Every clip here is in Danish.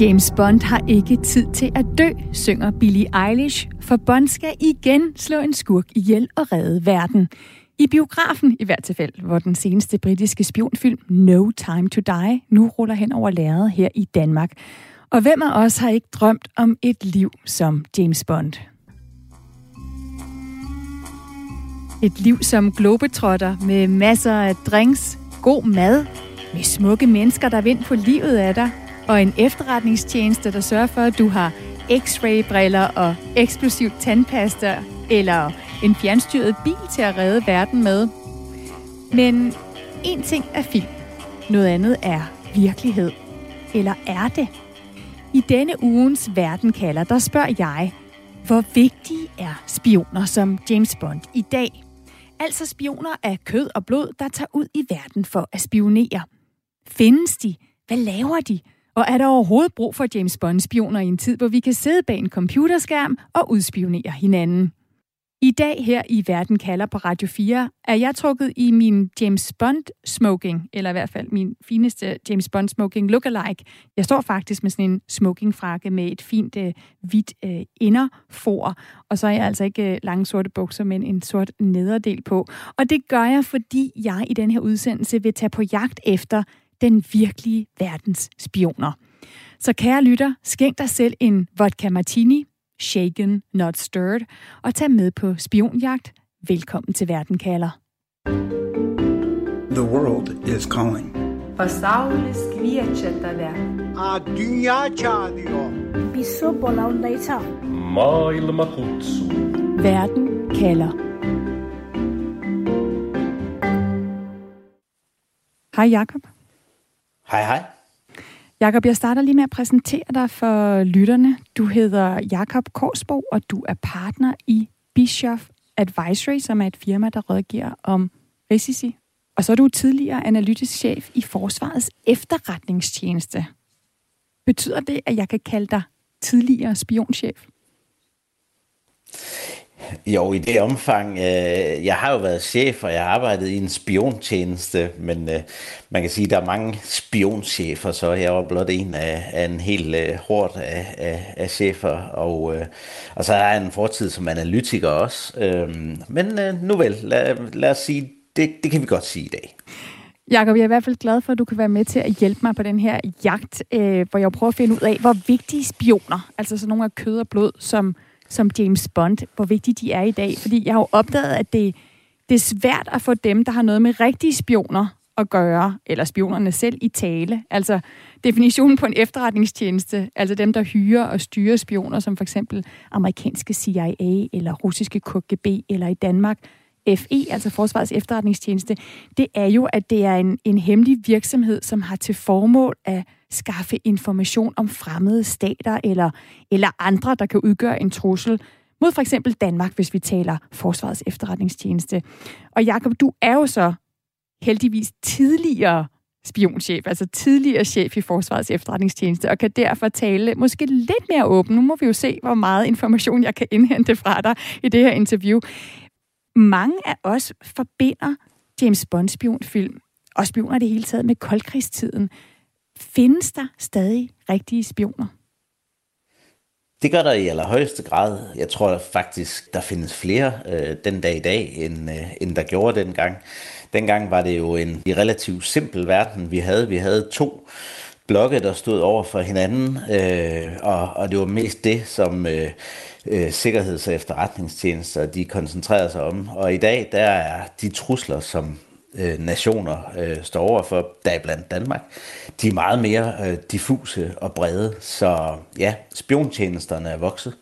James Bond har ikke tid til at dø, synger Billie Eilish, for Bond skal igen slå en skurk ihjel og redde verden. I biografen i hvert tilfælde, hvor den seneste britiske spionfilm No Time to Die nu ruller hen over lærredet her i Danmark. Og hvem af os har ikke drømt om et liv som James Bond? Et liv som globetrotter med masser af drinks, god mad, med smukke mennesker, der vind på livet af dig, og en efterretningstjeneste, der sørger for, at du har x-ray-briller og eksplosiv tandpasta, eller en fjernstyret bil til at redde verden med. Men en ting er film, noget andet er virkelighed. Eller er det? I denne ugens Verden kalder, der spørger jeg, hvor vigtige er spioner som James Bond i dag? Altså spioner af kød og blod, der tager ud i verden for at spionere. Findes de? Hvad laver de? Og er der overhovedet brug for James Bond-spioner i en tid, hvor vi kan sidde bag en computerskærm og udspionere hinanden? I dag her i Verden kalder på Radio 4 er jeg trukket i min James Bond smoking, eller i hvert fald min fineste James Bond smoking lookalike. Jeg står faktisk med sådan en smokingfrakke med et fint øh, hvidt øh, inderfor, og så er jeg altså ikke øh, lange sorte bukser, men en sort nederdel på. Og det gør jeg, fordi jeg i den her udsendelse vil tage på jagt efter den virkelige verdens spioner. Så kære lytter, skænk dig selv en vodka martini, shaken, not stirred, og tag med på spionjagt. Velkommen til Verden kalder. The world is calling. Pasaulis kviečia tave. A dünya çağırıyor. Viso bolaunaita. Maailma kutsuu. Verden kalder. Hej Jakob. Hej hej. Jakob, jeg starter lige med at præsentere dig for lytterne. Du hedder Jakob Korsbo, og du er partner i Bischof Advisory, som er et firma, der rådgiver om risici. Og så er du tidligere analytisk chef i Forsvarets efterretningstjeneste. Betyder det, at jeg kan kalde dig tidligere spionchef? Jo, i det omfang. Øh, jeg har jo været chef, og jeg har arbejdet i en spiontjeneste, men øh, man kan sige, at der er mange spionchefer, så jeg var blot en af, af en hel øh, hård af, af, af chefer, og, øh, og så har jeg en fortid som analytiker også. Øh, men øh, nu vel, lad, lad os sige, det, det kan vi godt sige i dag. Jakob, jeg er i hvert fald glad for, at du kan være med til at hjælpe mig på den her jagt, øh, hvor jeg prøver at finde ud af, hvor vigtige spioner, altså sådan nogle af kød og blod, som som James Bond, hvor vigtige de er i dag. Fordi jeg har jo opdaget, at det, det er svært at få dem, der har noget med rigtige spioner at gøre, eller spionerne selv i tale. Altså definitionen på en efterretningstjeneste, altså dem, der hyrer og styrer spioner, som for eksempel amerikanske CIA eller russiske KGB, eller i Danmark FE, altså Forsvarets efterretningstjeneste, det er jo, at det er en, en hemmelig virksomhed, som har til formål at skaffe information om fremmede stater eller, eller andre, der kan udgøre en trussel mod for eksempel Danmark, hvis vi taler Forsvarets efterretningstjeneste. Og Jakob, du er jo så heldigvis tidligere spionchef, altså tidligere chef i Forsvarets efterretningstjeneste, og kan derfor tale måske lidt mere åben. Nu må vi jo se, hvor meget information jeg kan indhente fra dig i det her interview. Mange af os forbinder James Bond-spionfilm og spioner det hele taget med koldkrigstiden. Findes der stadig rigtige spioner? Det gør der i allerhøjeste grad. Jeg tror faktisk, der findes flere øh, den dag i dag, end, øh, end der gjorde dengang. Dengang var det jo en relativt simpel verden, vi havde. Vi havde to blokke, der stod over for hinanden, øh, og, og det var mest det, som øh, øh, sikkerheds- og efterretningstjenester de koncentrerede sig om. Og i dag, der er de trusler, som øh, nationer øh, står over for, der er blandt Danmark, de er meget mere øh, diffuse og brede. Så ja, spiontjenesterne er vokset.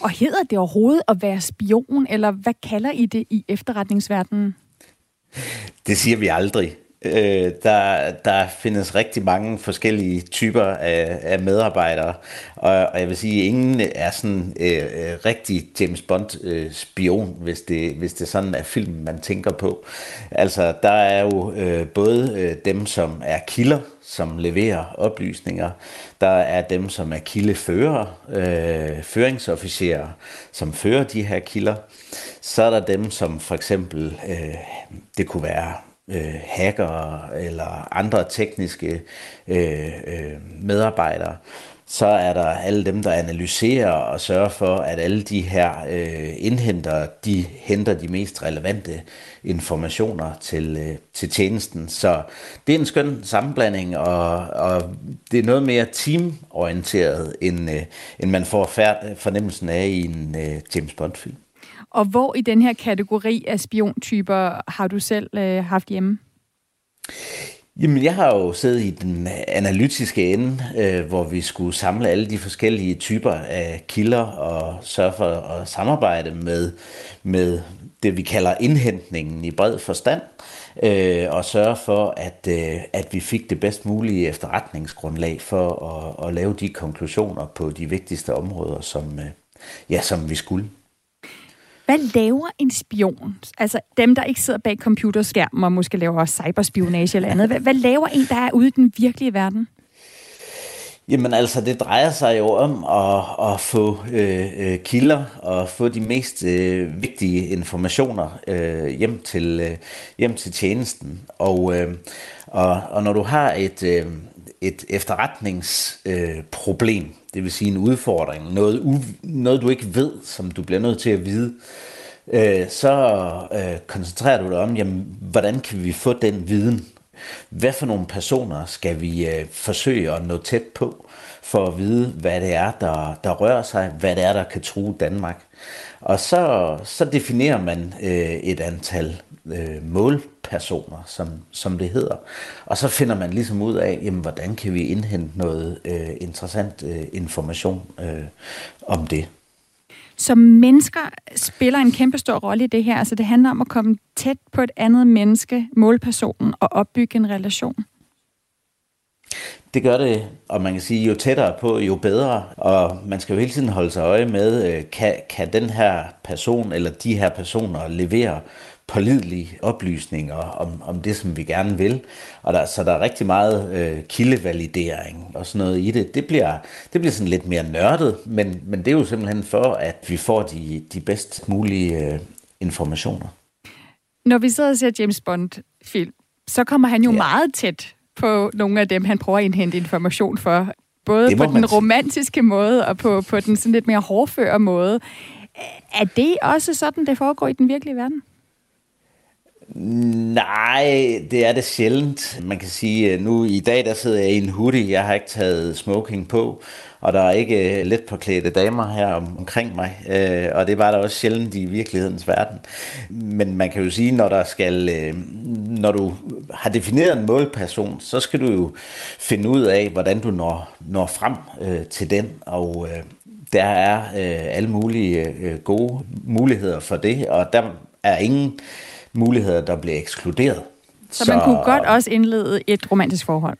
Og hedder det overhovedet at være spion, eller hvad kalder I det i efterretningsverdenen? Det siger vi aldrig. Øh, der, der findes rigtig mange forskellige typer af, af medarbejdere, og, og jeg vil sige, at ingen er sådan øh, øh rigtig James Bond øh, spion, hvis det, hvis det sådan er film, man tænker på. Altså, der er jo øh, både øh, dem, som er kilder, som leverer oplysninger. Der er dem, som er kildefører, øh, føringsofficerer, som fører de her kilder. Så er der dem, som for eksempel, øh, det kunne være øh, hacker eller andre tekniske øh, øh, medarbejdere, så er der alle dem, der analyserer og sørger for, at alle de her øh, indhenter, de henter de mest relevante informationer til, øh, til tjenesten. Så det er en skøn sammenblanding, og, og det er noget mere teamorienteret, end, øh, end man får fornemmelsen af i en øh, James Bond-film. Og hvor i den her kategori af spiontyper har du selv øh, haft hjemme? Jamen, jeg har jo siddet i den analytiske ende, øh, hvor vi skulle samle alle de forskellige typer af kilder og sørge for at samarbejde med, med det, vi kalder indhentningen i bred forstand, øh, og sørge for, at, øh, at vi fik det bedst mulige efterretningsgrundlag for at, at lave de konklusioner på de vigtigste områder, som, øh, ja, som vi skulle. Hvad laver en spion? Altså dem, der ikke sidder bag computerskærmen og måske laver cyberspionage eller andet. Hvad, hvad laver en, der er ude i den virkelige verden? Jamen altså, det drejer sig jo om at, at få øh, øh, kilder og få de mest øh, vigtige informationer øh, hjem, til, øh, hjem til tjenesten. Og, øh, og, og når du har et, øh, et efterretningsproblem, øh, det vil sige en udfordring, noget, u, noget du ikke ved, som du bliver nødt til at vide, øh, så øh, koncentrerer du dig om, jamen, hvordan kan vi få den viden? Hvad for nogle personer skal vi øh, forsøge at nå tæt på, for at vide, hvad det er, der, der rører sig, hvad det er, der kan true Danmark? Og så, så definerer man øh, et antal øh, målpersoner, som, som det hedder. Og så finder man ligesom ud af, jamen, hvordan kan vi indhente noget øh, interessant øh, information øh, om det. Så mennesker spiller en kæmpe stor rolle i det her. Altså det handler om at komme tæt på et andet menneske, målpersonen, og opbygge en relation. Det gør det, og man kan sige, jo tættere på, jo bedre. Og man skal jo hele tiden holde sig øje med, øh, kan, kan den her person eller de her personer levere pålidelige oplysninger om, om det, som vi gerne vil. Og der, så der er rigtig meget øh, kildevalidering og sådan noget i det. Det bliver, det bliver sådan lidt mere nørdet, men, men det er jo simpelthen for, at vi får de, de bedst mulige øh, informationer. Når vi sidder og ser James Bond-film, så kommer han jo ja. meget tæt på nogle af dem, han prøver at indhente information for. Både på den romantiske måde og på, på den sådan lidt mere hårdføre måde. Er det også sådan, det foregår i den virkelige verden? Nej, det er det sjældent. Man kan sige, at nu i dag der sidder jeg i en hoodie. Jeg har ikke taget smoking på, og der er ikke øh, let påklædte damer her om, omkring mig. Øh, og det var der også sjældent i virkelighedens verden. Men man kan jo sige, når der skal, øh, når du har defineret en målperson, så skal du jo finde ud af, hvordan du når, når frem øh, til den. Og øh, der er øh, alle mulige øh, gode muligheder for det, og der er ingen muligheder, der bliver ekskluderet. Så, så man kunne godt også indlede et romantisk forhold?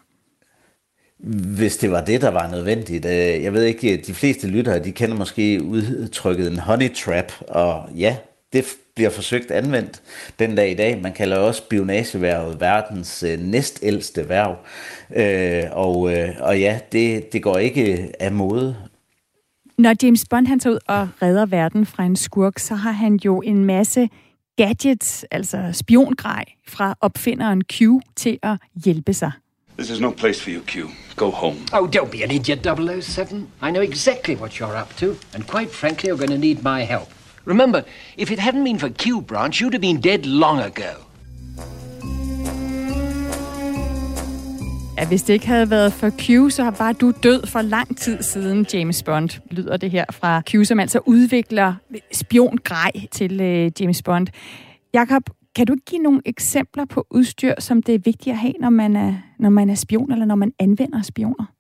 Hvis det var det, der var nødvendigt. Øh, jeg ved ikke, de fleste lyttere, de kender måske udtrykket en honey trap, og ja, det bliver forsøgt anvendt den dag i dag. Man kalder også spionageværvet verdens øh, næstældste værv. Øh, og, øh, og ja, det, det går ikke af mode. Når James Bond han tager ud og redder verden fra en skurk, så har han jo en masse gadgets, altså spiongrej, fra opfinderen Q til at hjælpe sig. This is no place for you, Q. Go home. Oh, don't be an idiot, 007. I know exactly what you're up to, and quite frankly, you're going to need my help. Remember, if it hadn't been for Q branch, you'd have been dead long ago. Ja, hvis det ikke havde været for Q, så har bare du død for lang tid siden, James Bond, lyder det her fra Q, som altså udvikler spiongrej til øh, James Bond. Jakob, kan du give nogle eksempler på udstyr, som det er vigtigt at have, når man er, når man er spion, eller når man anvender spioner?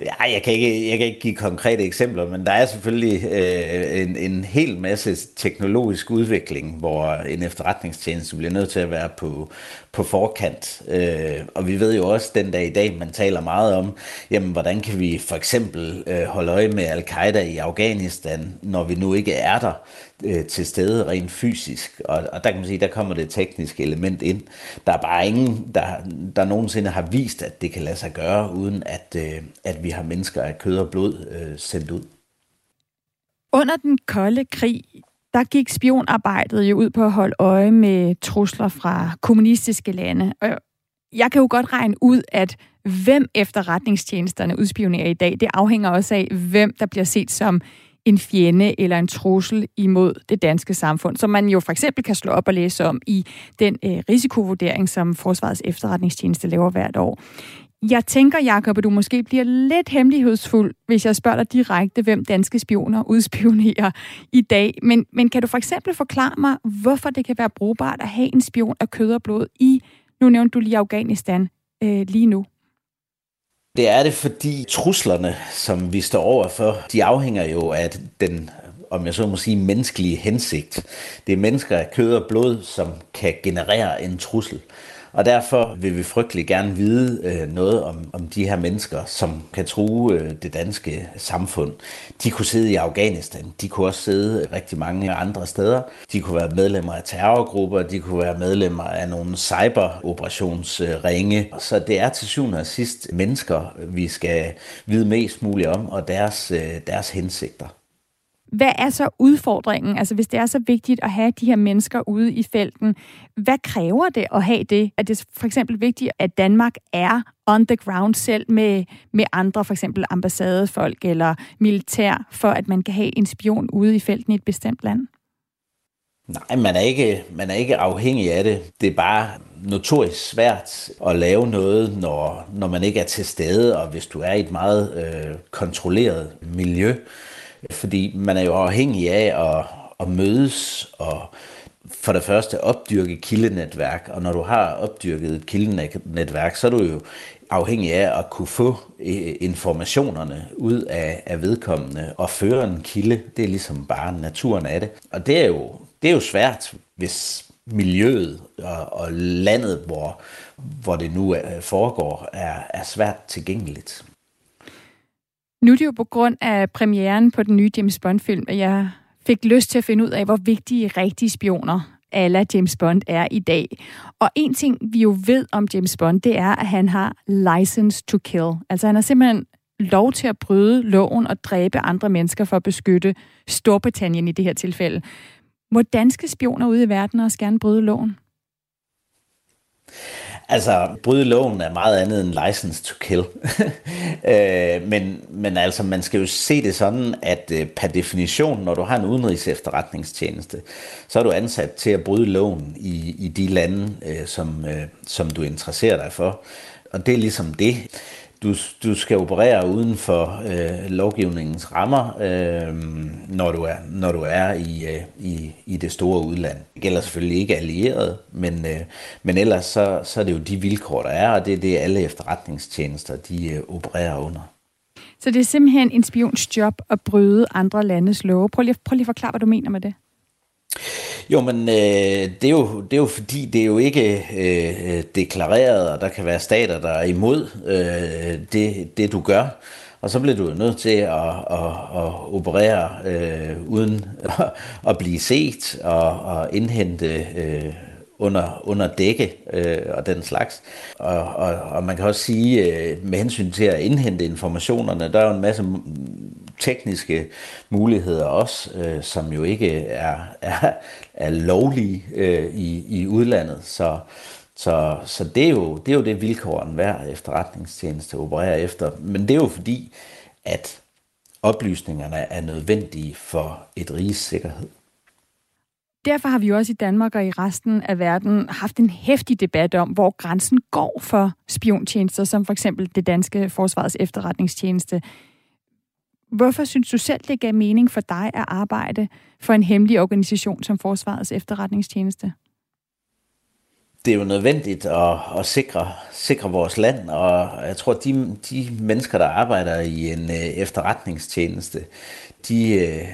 Ja, jeg, kan ikke, jeg kan ikke give konkrete eksempler, men der er selvfølgelig øh, en, en hel masse teknologisk udvikling, hvor en efterretningstjeneste bliver nødt til at være på, på forkant. Øh, og vi ved jo også den dag i dag, man taler meget om, jamen, hvordan kan vi for eksempel øh, holde øje med al-Qaida i Afghanistan, når vi nu ikke er der øh, til stede rent fysisk. Og, og der kan man sige, der kommer det tekniske element ind. Der er bare ingen, der, der nogensinde har vist, at det kan lade sig gøre, uden at, øh, at vi har mennesker af kød og blod øh, sendt ud. Under den kolde krig, der gik spionarbejdet jo ud på at holde øje med trusler fra kommunistiske lande. Og jeg kan jo godt regne ud, at hvem efterretningstjenesterne udspionerer i dag, det afhænger også af, hvem der bliver set som en fjende eller en trussel imod det danske samfund, som man jo for eksempel kan slå op og læse om i den øh, risikovurdering, som Forsvarets efterretningstjeneste laver hvert år. Jeg tænker, Jacob, at du måske bliver lidt hemmelighedsfuld, hvis jeg spørger dig direkte, hvem danske spioner udspionerer i dag. Men, men kan du for eksempel forklare mig, hvorfor det kan være brugbart at have en spion af kød og blod i, nu nævnte du lige Afghanistan, øh, lige nu? Det er det, fordi truslerne, som vi står overfor, de afhænger jo af den om jeg så må sige, menneskelige hensigt. Det er mennesker af kød og blod, som kan generere en trussel. Og derfor vil vi frygtelig gerne vide øh, noget om, om de her mennesker, som kan true øh, det danske samfund. De kunne sidde i Afghanistan, de kunne også sidde øh, rigtig mange andre steder. De kunne være medlemmer af terrorgrupper, de kunne være medlemmer af nogle cyberoperationsringe. Så det er til syvende og sidst mennesker, vi skal vide mest muligt om, og deres, øh, deres hensigter. Hvad er så udfordringen? Altså hvis det er så vigtigt at have de her mennesker ude i felten, hvad kræver det at have det? Er det for eksempel vigtigt, at Danmark er on the ground selv med, med andre, for eksempel ambassadefolk eller militær, for at man kan have en spion ude i felten i et bestemt land? Nej, man er, ikke, man er ikke afhængig af det. Det er bare notorisk svært at lave noget, når, når man ikke er til stede, og hvis du er i et meget øh, kontrolleret miljø. Fordi man er jo afhængig af at, at mødes og for det første opdyrke kildenetværk, og når du har opdyrket et kildenetværk, så er du jo afhængig af at kunne få øh, informationerne ud af, af vedkommende og føre en kilde. Det er ligesom bare naturen af det. Og det er jo, det er jo svært, hvis miljøet og, og landet, hvor, hvor det nu øh, foregår, er, er svært tilgængeligt. Nu er det jo på grund af premieren på den nye James Bond-film, at jeg fik lyst til at finde ud af, hvor vigtige rigtige spioner alle James Bond er i dag. Og en ting, vi jo ved om James Bond, det er, at han har license to kill. Altså han har simpelthen lov til at bryde loven og dræbe andre mennesker for at beskytte Storbritannien i det her tilfælde. Må danske spioner ude i verden også gerne bryde loven? Altså, bryde loven er meget andet end license to kill. øh, men, men altså, man skal jo se det sådan, at øh, per definition, når du har en udenrigs efterretningstjeneste, så er du ansat til at bryde loven i, i de lande, øh, som, øh, som du interesserer dig for. Og det er ligesom det du, du skal operere uden for øh, lovgivningens rammer, øh, når, du er, når du er i, øh, i, i det store udland. Det gælder selvfølgelig ikke allieret, men, øh, men ellers så, så er det jo de vilkår, der er, og det er det, alle efterretningstjenester de øh, opererer under. Så det er simpelthen en spions job at bryde andre landes love. Prøv lige, prøv lige at forklare, hvad du mener med det. Jo, men øh, det, er jo, det er jo fordi, det er jo ikke øh, deklareret, og der kan være stater, der er imod øh, det, det, du gør. Og så bliver du nødt til at, at, at operere øh, uden at, at blive set og, at indhente øh, under, under dække øh, og den slags. Og, og, og man kan også sige, øh, med hensyn til at indhente informationerne, der er jo en masse tekniske muligheder også, øh, som jo ikke er, er, er lovlige øh, i, i udlandet. Så, så, så det, er jo, det er jo det vilkår, en hver efterretningstjeneste opererer efter. Men det er jo fordi, at oplysningerne er nødvendige for et riges sikkerhed. Derfor har vi også i Danmark og i resten af verden haft en hæftig debat om, hvor grænsen går for spiontjenester, som for eksempel det danske forsvarets efterretningstjeneste. Hvorfor synes du selv, det gav mening for dig at arbejde for en hemmelig organisation som Forsvarets efterretningstjeneste? Det er jo nødvendigt at, at sikre, sikre vores land, og jeg tror, at de, de mennesker, der arbejder i en øh, efterretningstjeneste, de øh,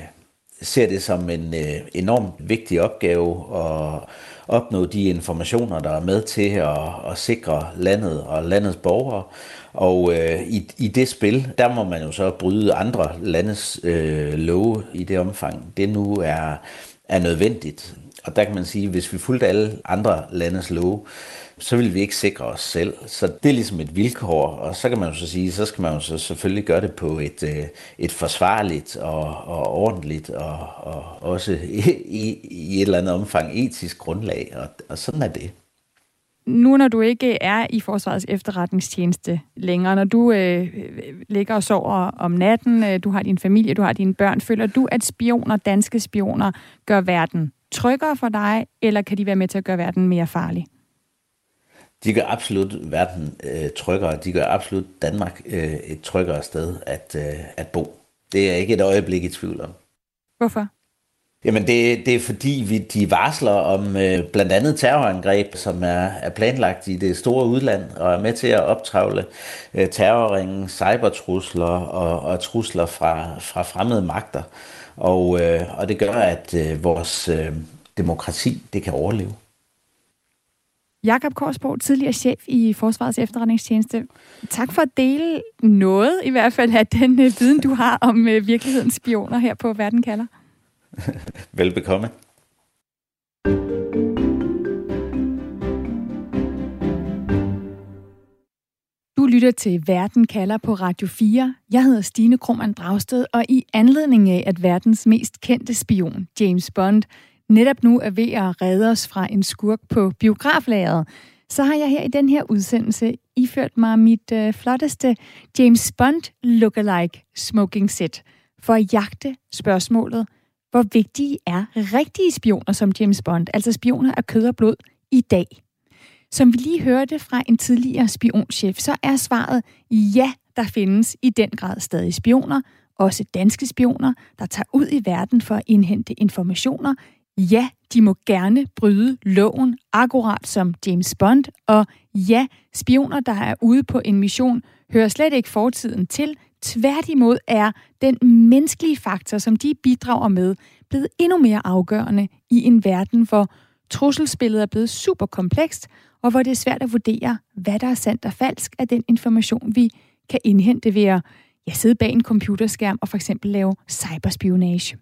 ser det som en øh, enormt vigtig opgave at opnå de informationer, der er med til at, at sikre landet og landets borgere. Og øh, i, i det spil, der må man jo så bryde andre landes øh, love i det omfang, det nu er, er nødvendigt. Og der kan man sige, at hvis vi fulgte alle andre landes love, så vil vi ikke sikre os selv. Så det er ligesom et vilkår, og så kan man jo så sige, så skal man jo så selvfølgelig gøre det på et, øh, et forsvarligt og, og ordentligt og, og også i, i, i et eller andet omfang etisk grundlag, og, og sådan er det nu når du ikke er i Forsvarets efterretningstjeneste længere, når du øh, øh, ligger og sover om natten, øh, du har din familie, du har dine børn, føler du, at spioner, danske spioner, gør verden tryggere for dig, eller kan de være med til at gøre verden mere farlig? De gør absolut verden øh, tryggere. De gør absolut Danmark øh, et tryggere sted at, øh, at bo. Det er jeg ikke et øjeblik i tvivl om. Hvorfor? Jamen det, det er fordi, vi, de varsler om øh, blandt andet terrorangreb, som er, er planlagt i det store udland, og er med til at optravle øh, terrorringen, cybertrusler og, og trusler fra, fra fremmede magter. Og, øh, og det gør, at øh, vores øh, demokrati det kan overleve. Jakob Korsbo, tidligere chef i Forsvarets efterretningstjeneste. Tak for at dele noget, i hvert fald af den øh, viden, du har om øh, virkelighedens spioner her på Verden kalder. Velbekomme. Du lytter til Verden kalder på Radio 4. Jeg hedder Stine Krohmann Dragsted, og i anledning af, at verdens mest kendte spion, James Bond, netop nu er ved at redde os fra en skurk på biograflageret, så har jeg her i den her udsendelse iført mig mit øh, flotteste James Bond lookalike smoking set for at jagte spørgsmålet – hvor vigtige er rigtige spioner som James Bond, altså spioner af kød og blod, i dag? Som vi lige hørte fra en tidligere spionchef, så er svaret ja, der findes i den grad stadig spioner, også danske spioner, der tager ud i verden for at indhente informationer. Ja, de må gerne bryde loven, akkurat som James Bond. Og ja, spioner, der er ude på en mission, hører slet ikke fortiden til. Tværtimod er den menneskelige faktor, som de bidrager med, blevet endnu mere afgørende i en verden, hvor trusselsbilledet er blevet super komplekst, og hvor det er svært at vurdere, hvad der er sandt og falsk af den information, vi kan indhente ved at ja, sidde bag en computerskærm og for eksempel lave cyberspionage.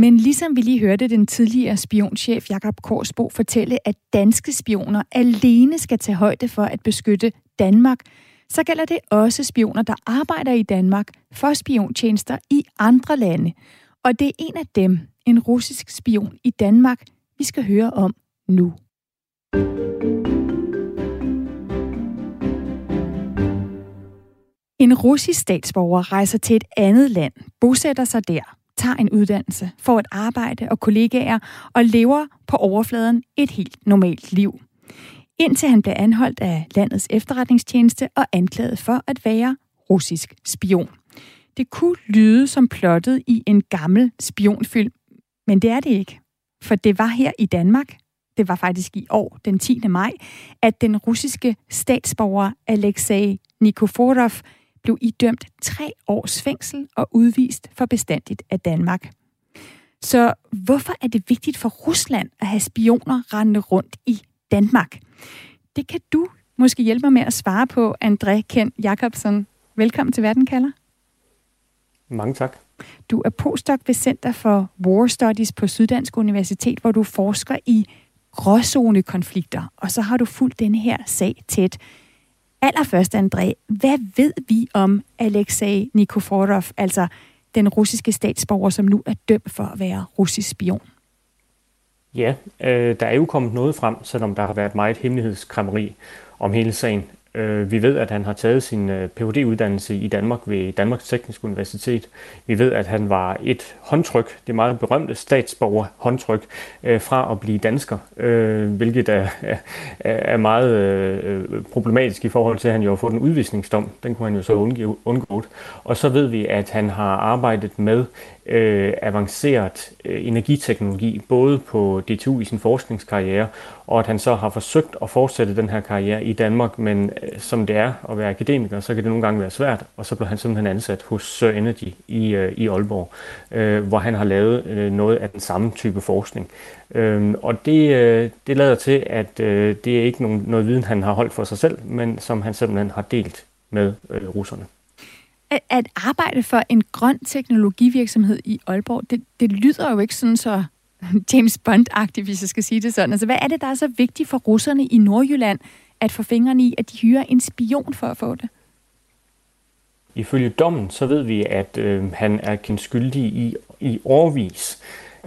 Men ligesom vi lige hørte den tidligere spionchef Jakob Korsbo fortælle, at danske spioner alene skal tage højde for at beskytte Danmark, så gælder det også spioner, der arbejder i Danmark for spiontjenester i andre lande. Og det er en af dem, en russisk spion i Danmark, vi skal høre om nu. En russisk statsborger rejser til et andet land, bosætter sig der, tager en uddannelse, får et arbejde og kollegaer og lever på overfladen et helt normalt liv indtil han blev anholdt af landets efterretningstjeneste og anklaget for at være russisk spion. Det kunne lyde som plottet i en gammel spionfilm, men det er det ikke. For det var her i Danmark, det var faktisk i år, den 10. maj, at den russiske statsborger Alexei Nikoforov blev idømt tre års fængsel og udvist for bestandigt af Danmark. Så hvorfor er det vigtigt for Rusland at have spioner rendende rundt i Danmark? Det kan du måske hjælpe mig med at svare på, André Kent Jacobsen. Velkommen til Verden kalder. Mange tak. Du er postdoc ved Center for War Studies på Syddansk Universitet, hvor du forsker i gråzonekonflikter, og så har du fulgt denne her sag tæt. Allerførst, André, hvad ved vi om Alexei Nikoforov, altså den russiske statsborger, som nu er dømt for at være russisk spion? Ja, øh, der er jo kommet noget frem, selvom der har været meget hemmelighedskrammeri om hele sagen. Øh, vi ved, at han har taget sin øh, Ph.D.-uddannelse i Danmark ved Danmarks Tekniske Universitet. Vi ved, at han var et håndtryk, det meget berømte statsborger håndtryk, øh, fra at blive dansker, øh, hvilket er, er meget øh, problematisk i forhold til, at han jo har fået en udvisningsdom. Den kunne han jo så undgå. Og så ved vi, at han har arbejdet med øh, avanceret øh, energiteknologi, både på DTU i sin forskningskarriere, og at han så har forsøgt at fortsætte den her karriere i Danmark, men øh, som det er at være akademiker, så kan det nogle gange være svært, og så blev han simpelthen ansat hos Sir Energy i, øh, i Aalborg, øh, hvor han har lavet øh, noget af den samme type forskning. Øh, og det, øh, det lader til, at øh, det er ikke nogen, noget viden, han har holdt for sig selv, men som han simpelthen har delt med øh, russerne at, at arbejde for en grøn teknologivirksomhed i Aalborg, det, det lyder jo ikke sådan så James Bond-agtigt, hvis jeg skal sige det sådan. Altså, hvad er det, der er så vigtigt for russerne i Nordjylland, at få fingrene i, at de hyrer en spion for at få det? Ifølge dommen, så ved vi, at øh, han er kendt skyldig i, i årvis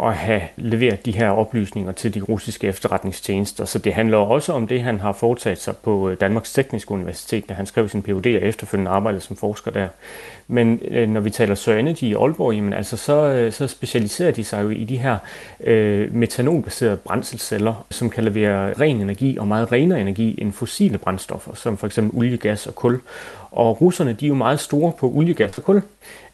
at have leveret de her oplysninger til de russiske efterretningstjenester. Så det handler også om det, han har foretaget sig på øh, Danmarks Tekniske Universitet, da han skrev sin Ph.D. og efterfølgende arbejdede som forsker der. Men øh, når vi taler Sir i Aalborg, jamen, altså, så, øh, så specialiserer de sig jo i de her øh, metanolbaserede brændselsceller, som kan levere ren energi og meget renere energi end fossile brændstoffer, som for eksempel olie, gas og kul. Og russerne de er jo meget store på olie, gas og kul,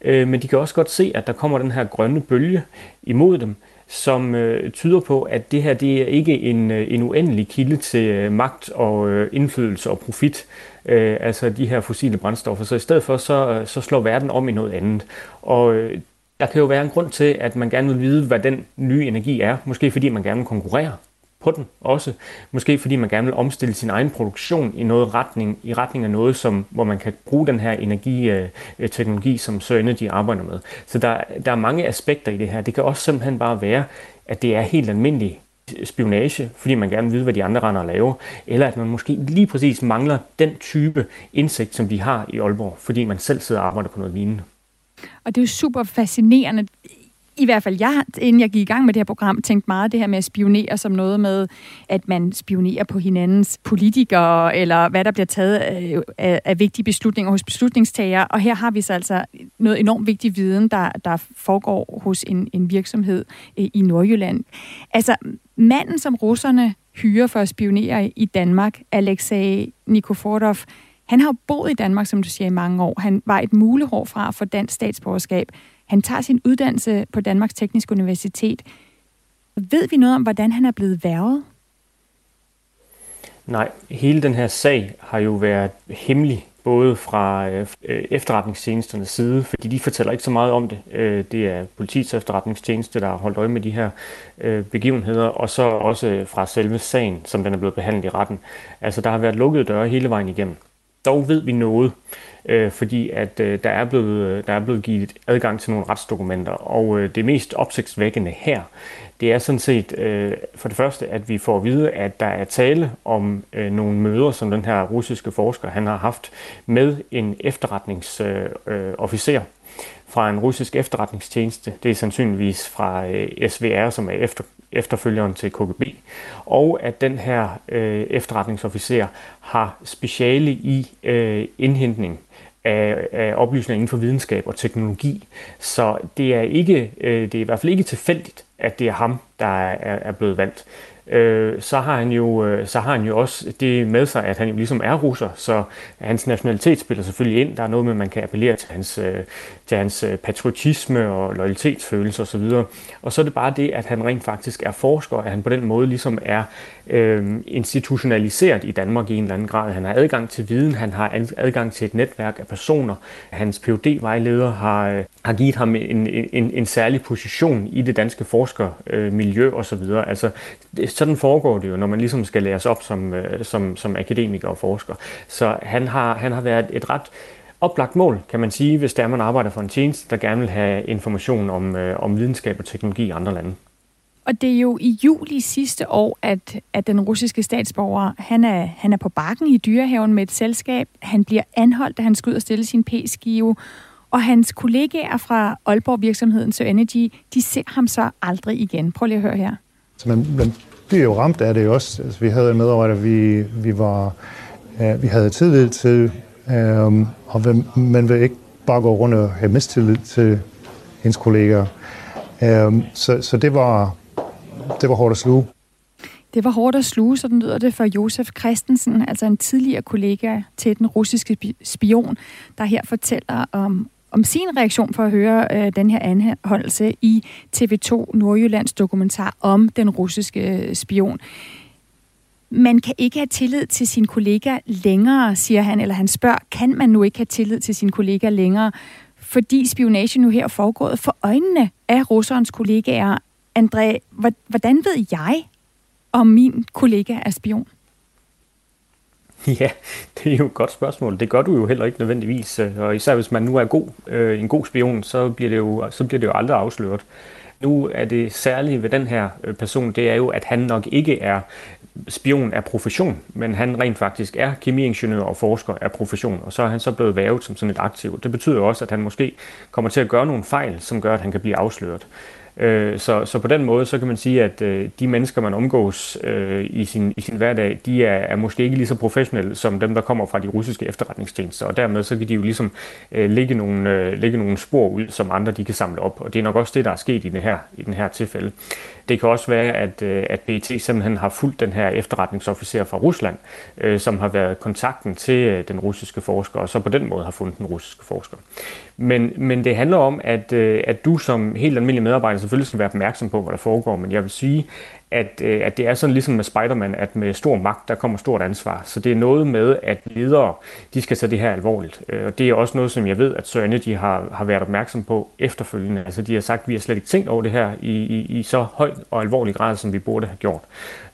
øh, men de kan også godt se, at der kommer den her grønne bølge imod dem, som øh, tyder på, at det her det er ikke en, øh, en uendelig kilde til øh, magt og øh, indflydelse og profit, øh, altså de her fossile brændstoffer. Så i stedet for, så, øh, så slår verden om i noget andet. Og øh, der kan jo være en grund til, at man gerne vil vide, hvad den nye energi er. Måske fordi man gerne vil konkurrere på den også. Måske fordi man gerne vil omstille sin egen produktion i noget retning, i retning af noget, som, hvor man kan bruge den her energiteknologi, øh, øh som Sir arbejder med. Så der, der er mange aspekter i det her. Det kan også simpelthen bare være, at det er helt almindeligt spionage, fordi man gerne vil vide, hvad de andre render og laver, eller at man måske lige præcis mangler den type indsigt, som de har i Aalborg, fordi man selv sidder og arbejder på noget lignende. Og det er jo super fascinerende i hvert fald jeg, inden jeg gik i gang med det her program, tænkte meget det her med at spionere som noget med, at man spionerer på hinandens politikere, eller hvad der bliver taget af, af, af vigtige beslutninger hos beslutningstagere. Og her har vi så altså noget enormt vigtig viden, der, der foregår hos en, en virksomhed øh, i Nordjylland. Altså, manden, som russerne hyrer for at spionere i Danmark, Alexei Nikoforov, han har boet i Danmark, som du siger, i mange år. Han var et mulehår fra at få dansk statsborgerskab. Han tager sin uddannelse på Danmarks Tekniske Universitet. Ved vi noget om, hvordan han er blevet værvet? Nej, hele den her sag har jo været hemmelig, både fra øh, efterretningstjenesternes side, fordi de fortæller ikke så meget om det. Øh, det er politiets efterretningstjeneste, der har holdt øje med de her øh, begivenheder, og så også fra selve sagen, som den er blevet behandlet i retten. Altså, der har været lukkede døre hele vejen igennem. Dog ved vi noget øh, Øh, fordi at øh, der, er blevet, øh, der er blevet givet adgang til nogle retsdokumenter. Og øh, det mest opsigtsvækkende her, det er sådan set øh, for det første, at vi får at vide, at der er tale om øh, nogle møder, som den her russiske forsker han har haft med en efterretningsofficer øh, øh fra en russisk efterretningstjeneste. Det er sandsynligvis fra øh, SVR, som er efter, efterfølgeren til KGB. Og at den her øh, efterretningsofficer har speciale i øh, indhentning af, af oplysninger inden for videnskab og teknologi. Så det er, ikke, øh, det er i hvert fald ikke tilfældigt, at det er ham, der er, er blevet valgt øh, så, har han jo, øh, så har han jo også det med sig, at han jo ligesom er russer, så hans nationalitet spiller selvfølgelig ind. Der er noget med, at man kan appellere til hans, øh, til hans øh, patriotisme og loyalitetsfølelse osv. Og så er det bare det, at han rent faktisk er forsker, at han på den måde ligesom er øh, institutionaliseret i Danmark i en eller anden grad. Han har adgang til viden, han har adgang til et netværk af personer. Hans phd vejleder har, øh, har givet ham en, en, en særlig position i det danske forskermiljø øh, osv. Altså, sådan foregår det jo, når man ligesom skal læres op som, øh, som, som akademiker og forsker. Så han har, han har været et ret oplagt mål, kan man sige, hvis der man arbejder for en tjeneste, der gerne vil have information om, øh, om videnskab og teknologi i andre lande. Og det er jo i juli sidste år, at, at den russiske statsborger, han er, han er på bakken i dyrehaven med et selskab. Han bliver anholdt, da han skal ud og stille sin p-skive. Og hans kollegaer fra Aalborg virksomheden Sir Energy, de ser ham så aldrig igen. Prøv lige at høre her. Så man, man bliver jo ramt af det også. Altså, vi havde en medarbejder, vi, vi, var, øh, vi havde tillid til, øh, og man vil ikke bare gå rundt og have mistillid til hendes kolleger. Øh, så, så det var, det var hårdt at sluge. Det var hårdt at sluge, sådan lyder det for Josef Christensen, altså en tidligere kollega til den russiske spion, der her fortæller om, om sin reaktion for at høre øh, den her anholdelse i TV2 Nordjyllands dokumentar om den russiske øh, spion. Man kan ikke have tillid til sin kollega længere, siger han, eller han spørger, kan man nu ikke have tillid til sin kollega længere, fordi spionage nu her er foregået for øjnene af russerens kollegaer. André, hvordan ved jeg, om min kollega er spion? Ja, det er jo et godt spørgsmål. Det gør du jo heller ikke nødvendigvis. Øh, og især hvis man nu er god, øh, en god spion, så bliver, det jo, så bliver det jo aldrig afsløret. Nu er det særlige ved den her øh, person, det er jo, at han nok ikke er spion af profession, men han rent faktisk er kemiingeniør og forsker af profession, og så er han så blevet vævet som sådan et aktiv. Det betyder også, at han måske kommer til at gøre nogle fejl, som gør, at han kan blive afsløret. Øh, så, så på den måde, så kan man sige, at øh, de mennesker, man omgås øh, i, sin, i sin hverdag, de er, er måske ikke lige så professionelle som dem, der kommer fra de russiske efterretningstjenester, og dermed så kan de jo ligesom øh, lægge, nogle, øh, lægge nogle spor ud, som andre de kan samle op, og det er nok også det, der er sket i, det her, i den her tilfælde. Det kan også være, at, øh, at PET simpelthen har fulgt den her efterretningsofficer fra Rusland, øh, som har været kontakten til øh, den russiske forsker, og så på den måde har fundet den russiske forsker. Men, men det handler om, at, øh, at du som helt almindelig medarbejder selvfølgelig skal være opmærksom på, hvad der foregår, men jeg vil sige, at, øh, at det er sådan ligesom med Spider-Man, at med stor magt, der kommer stort ansvar. Så det er noget med, at ledere, de skal tage det her alvorligt. Øh, og det er også noget, som jeg ved, at Sir Energy har, har været opmærksom på efterfølgende. Altså de har sagt, at vi har slet ikke tænkt over det her i, i, i så høj og alvorlig grad, som vi burde have gjort.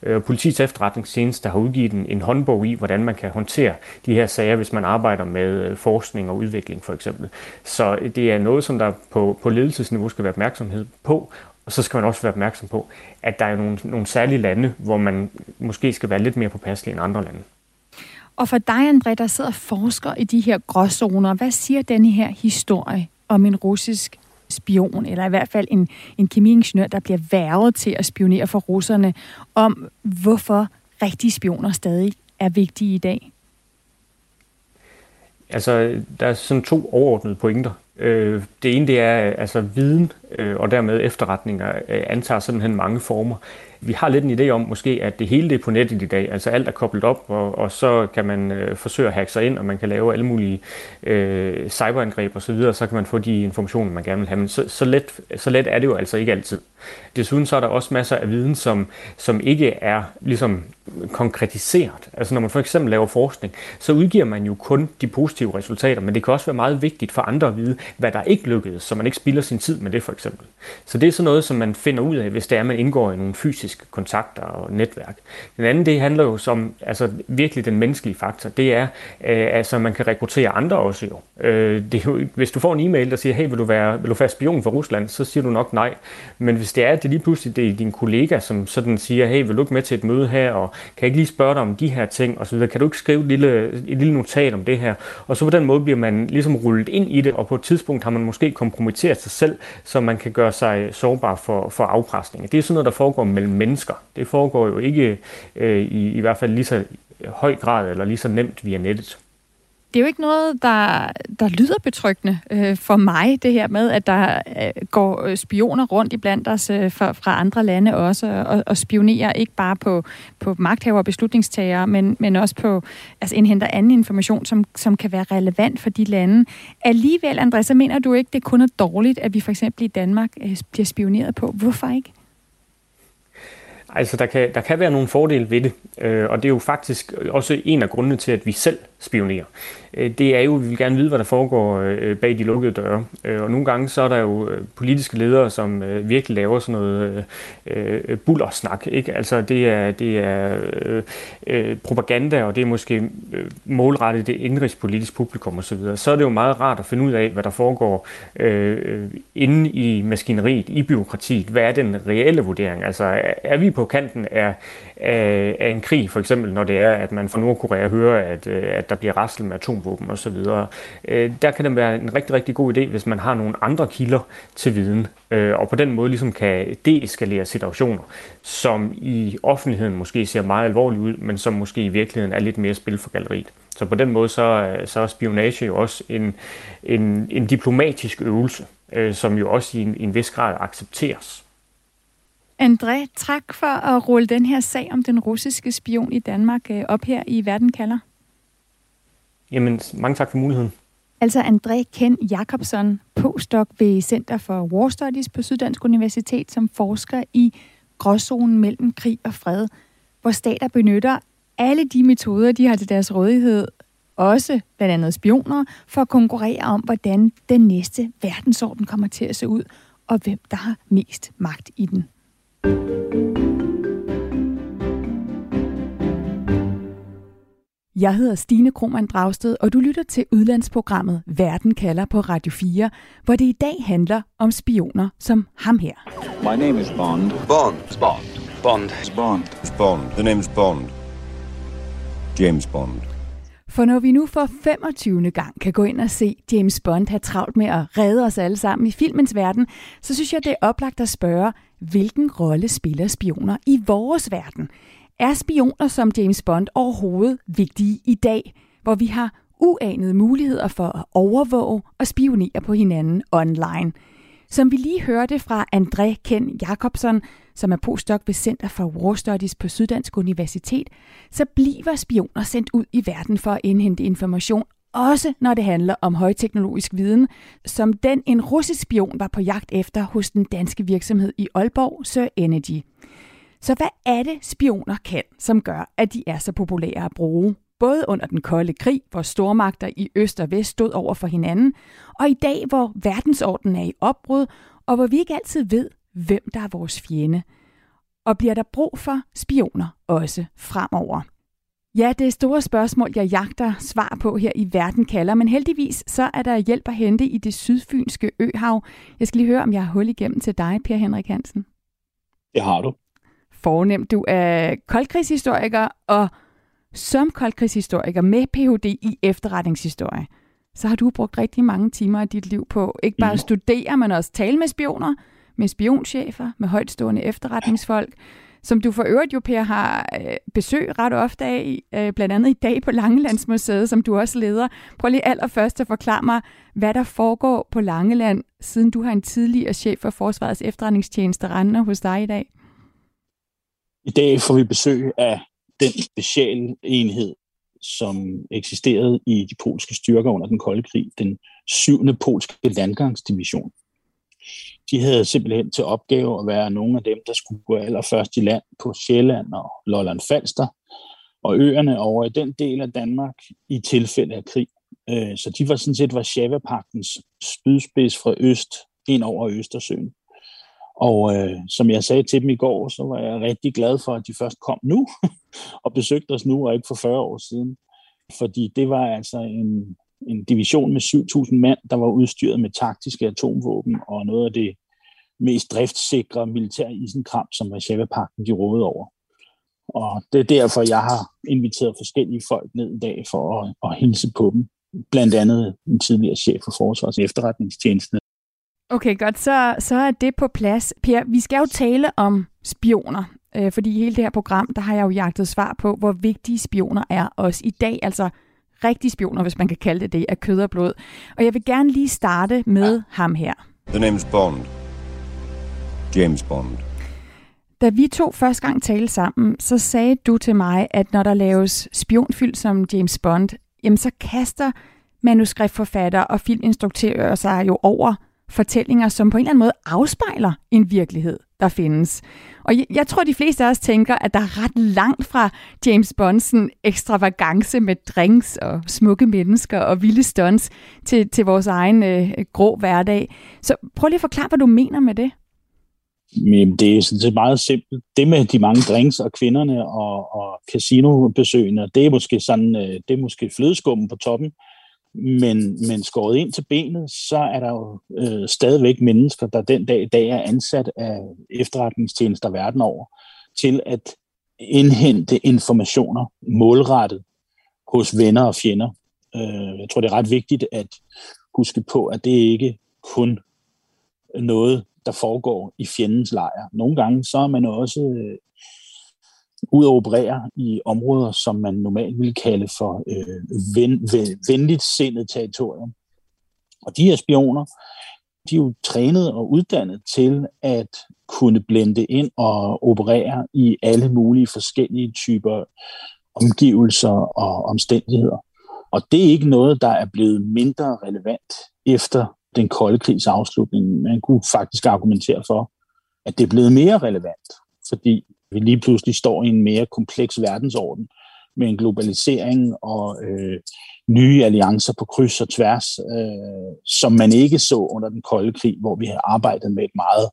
Øh, politiets efterretningstjeneste har udgivet en, en håndbog i, hvordan man kan håndtere de her sager, hvis man arbejder med øh, forskning og udvikling for eksempel. Så det er noget, som der på, på ledelsesniveau skal være opmærksomhed på, og så skal man også være opmærksom på, at der er nogle, nogle særlige lande, hvor man måske skal være lidt mere påpasselig end andre lande. Og for dig, André, der sidder forsker i de her gråzoner, hvad siger denne her historie om en russisk spion, eller i hvert fald en, en kemiingeniør, der bliver værvet til at spionere for russerne, om hvorfor rigtige spioner stadig er vigtige i dag? Altså, der er sådan to overordnede pointer. Øh, det ene det er, altså viden øh, og dermed efterretninger øh, antager simpelthen mange former. Vi har lidt en idé om måske, at det hele det er på nettet i dag, altså alt er koblet op, og, og så kan man øh, forsøge at hacke sig ind, og man kan lave alle mulige øh, cyberangreb osv., og så kan man få de informationer, man gerne vil have. Men så, så, let, så let er det jo altså ikke altid. Desuden så er der også masser af viden, som, som ikke er ligesom konkretiseret. Altså når man for eksempel laver forskning, så udgiver man jo kun de positive resultater, men det kan også være meget vigtigt for andre at vide, hvad der ikke lykkedes, så man ikke spilder sin tid med det for eksempel. Så det er sådan noget, som man finder ud af, hvis det er, at man indgår i nogle fysiske kontakter og netværk. Den anden, det handler jo som altså virkelig den menneskelige faktor. Det er, øh, altså man kan rekruttere andre også jo. Øh, det er jo. Hvis du får en e-mail, der siger, hey, vil du være, vil du være spion for Rusland, så siger du nok nej. Men hvis det er, at det lige pludselig det er din kollega, som sådan siger, hey, vil du ikke med til et møde her, og kan jeg ikke lige spørge dig om de her ting, og så videre. Kan du ikke skrive et lille, et lille notat om det her? Og så på den måde bliver man ligesom rullet ind i det, og på et tidspunkt har man måske kompromitteret sig selv, så man kan gøre sig sårbar for, for afpresning. Det er sådan noget, der foregår mellem mennesker. Det foregår jo ikke øh, i, i hvert fald lige så høj grad eller lige så nemt via nettet det er jo ikke noget, der, der lyder betryggende øh, for mig, det her med, at der øh, går øh, spioner rundt i blandt os øh, fra, fra andre lande også, og, og spionerer ikke bare på, på magthaver og beslutningstagere, men, men også på, altså indhenter anden information, som, som kan være relevant for de lande. Alligevel, Andreas, så mener du ikke, det kun er dårligt, at vi for eksempel i Danmark øh, bliver spioneret på? Hvorfor ikke? Altså, der kan, der kan være nogle fordele ved det, øh, og det er jo faktisk også en af grundene til, at vi selv spionerer. Øh, det er jo, at vi vil gerne vide, hvad der foregår øh, bag de lukkede døre. Øh, og nogle gange så er der jo politiske ledere, som virkelig laver sådan noget bullersnak. Ikke? Altså det er, det er propaganda, og det er måske målrettet det indrigspolitiske publikum osv. Så, så er det jo meget rart at finde ud af, hvad der foregår inde i maskineriet, i byråkratiet. Hvad er den reelle vurdering? Altså er vi på kanten af, af, af en krig, for eksempel når det er, at man fra Nordkorea hører, at, øh, at der bliver raslet med atomvåben osv. Øh, der kan det være en rigtig, rigtig god idé, hvis man har nogle andre kilder til viden, øh, og på den måde ligesom kan deeskalere situationer, som i offentligheden måske ser meget alvorlige ud, men som måske i virkeligheden er lidt mere spil for galleriet. Så på den måde så, så er spionage jo også en, en, en diplomatisk øvelse, som jo også i en, i en vis grad accepteres. André, tak for at rulle den her sag om den russiske spion i Danmark op her i Verden kalder. Jamen, mange tak for muligheden. Altså André Ken Jacobsen, postdoc ved Center for War Studies på Syddansk Universitet, som forsker i gråzonen mellem krig og fred, hvor stater benytter alle de metoder, de har til deres rådighed, også blandt andet spioner, for at konkurrere om, hvordan den næste verdensorden kommer til at se ud, og hvem der har mest magt i den. Jeg hedder Stine Krohmann Dragsted, og du lytter til udlandsprogrammet Verden kalder på Radio 4, hvor det i dag handler om spioner som ham her. My name is Bond. Bond. Bond. Bond. Bond. Bond. The name's Bond. James Bond. For når vi nu for 25. gang kan gå ind og se James Bond have travlt med at redde os alle sammen i filmens verden, så synes jeg, det er oplagt at spørge, hvilken rolle spiller spioner i vores verden? Er spioner som James Bond overhovedet vigtige i dag, hvor vi har uanede muligheder for at overvåge og spionere på hinanden online? Som vi lige hørte fra André Ken Jacobsen, som er postdoc ved Center for War Studies på Syddansk Universitet, så bliver spioner sendt ud i verden for at indhente information, også når det handler om højteknologisk viden, som den en russisk spion var på jagt efter hos den danske virksomhed i Aalborg, Sir Energy. Så hvad er det, spioner kan, som gør, at de er så populære at bruge? Både under den kolde krig, hvor stormagter i øst og vest stod over for hinanden, og i dag, hvor verdensordenen er i opbrud, og hvor vi ikke altid ved, hvem der er vores fjende. Og bliver der brug for spioner også fremover? Ja, det er store spørgsmål, jeg jagter svar på her i Verden kalder, men heldigvis så er der hjælp at hente i det sydfynske øhav. Jeg skal lige høre, om jeg har hul igennem til dig, Per Henrik Hansen. Det har du. Fornemt. Du er koldkrigshistoriker, og som koldkrigshistoriker med Ph.D. i efterretningshistorie, så har du brugt rigtig mange timer af dit liv på ikke bare at studere, men også tale med spioner, med spionchefer, med højtstående efterretningsfolk, som du for øvrigt jo, Per, har øh, besøg ret ofte af, øh, blandt andet i dag på Langelandsmuseet, som du også leder. Prøv lige allerførst at forklare mig, hvad der foregår på Langeland, siden du har en tidligere chef for Forsvarets efterretningstjeneste rendende hos dig i dag. I dag får vi besøg af den specialenhed, som eksisterede i de polske styrker under den kolde krig, den 7. polske landgangsdivision. De havde simpelthen til opgave at være nogle af dem, der skulle gå allerførst i land på Sjælland og Lolland Falster og øerne over i den del af Danmark i tilfælde af krig. Øh, så de var sådan set Varsava-pagtens spydspids fra øst ind over Østersøen. Og øh, som jeg sagde til dem i går, så var jeg rigtig glad for, at de først kom nu og besøgte os nu, og ikke for 40 år siden. Fordi det var altså en, en division med 7.000 mand, der var udstyret med taktiske atomvåben og noget af det mest driftsikre militær isenkram, som Varsava-pakten de rådede over. Og det er derfor, jeg har inviteret forskellige folk ned i dag for at, at hilse på dem. Blandt andet en tidligere chef for Forsvars efterretningstjeneste. Okay, godt. Så, så er det på plads. Per, vi skal jo tale om spioner, øh, fordi i hele det her program, der har jeg jo jagtet svar på, hvor vigtige spioner er også i dag. Altså rigtige spioner, hvis man kan kalde det det, af kød og blod. Og jeg vil gerne lige starte med ja. ham her. The name's Bond. James Bond. Da vi to første gang talte sammen, så sagde du til mig, at når der laves spionfilm som James Bond, jamen så kaster manuskriptforfatter og filminstruktører sig jo over fortællinger, som på en eller anden måde afspejler en virkelighed, der findes. Og jeg, jeg tror, de fleste af os tænker, at der er ret langt fra James Bondsen ekstravagance med drinks og smukke mennesker og vilde stunts til, til vores egen øh, grå hverdag. Så prøv lige at forklare, hvad du mener med det. Men det er sådan set meget simpelt. Det med de mange drinks og kvinderne og, og casinobesøgende, det er måske sådan, øh, det er måske flødeskummen på toppen. Men, men skåret ind til benet, så er der jo øh, stadigvæk mennesker, der den dag i dag er ansat af efterretningstjenester verden over, til at indhente informationer målrettet hos venner og fjender. Øh, jeg tror, det er ret vigtigt at huske på, at det ikke kun noget, der foregår i fjendens lejr. Nogle gange så er man også øh, ud at operere i områder, som man normalt ville kalde for øh, ven, ven, venligt sindet territorium. Og de her spioner, de er jo trænet og uddannet til at kunne blende ind og operere i alle mulige forskellige typer omgivelser og omstændigheder. Og det er ikke noget, der er blevet mindre relevant efter den kolde krigs afslutning. Man kunne faktisk argumentere for, at det er blevet mere relevant, fordi vi lige pludselig står i en mere kompleks verdensorden med en globalisering og øh, nye alliancer på kryds og tværs, øh, som man ikke så under den kolde krig, hvor vi har arbejdet med et meget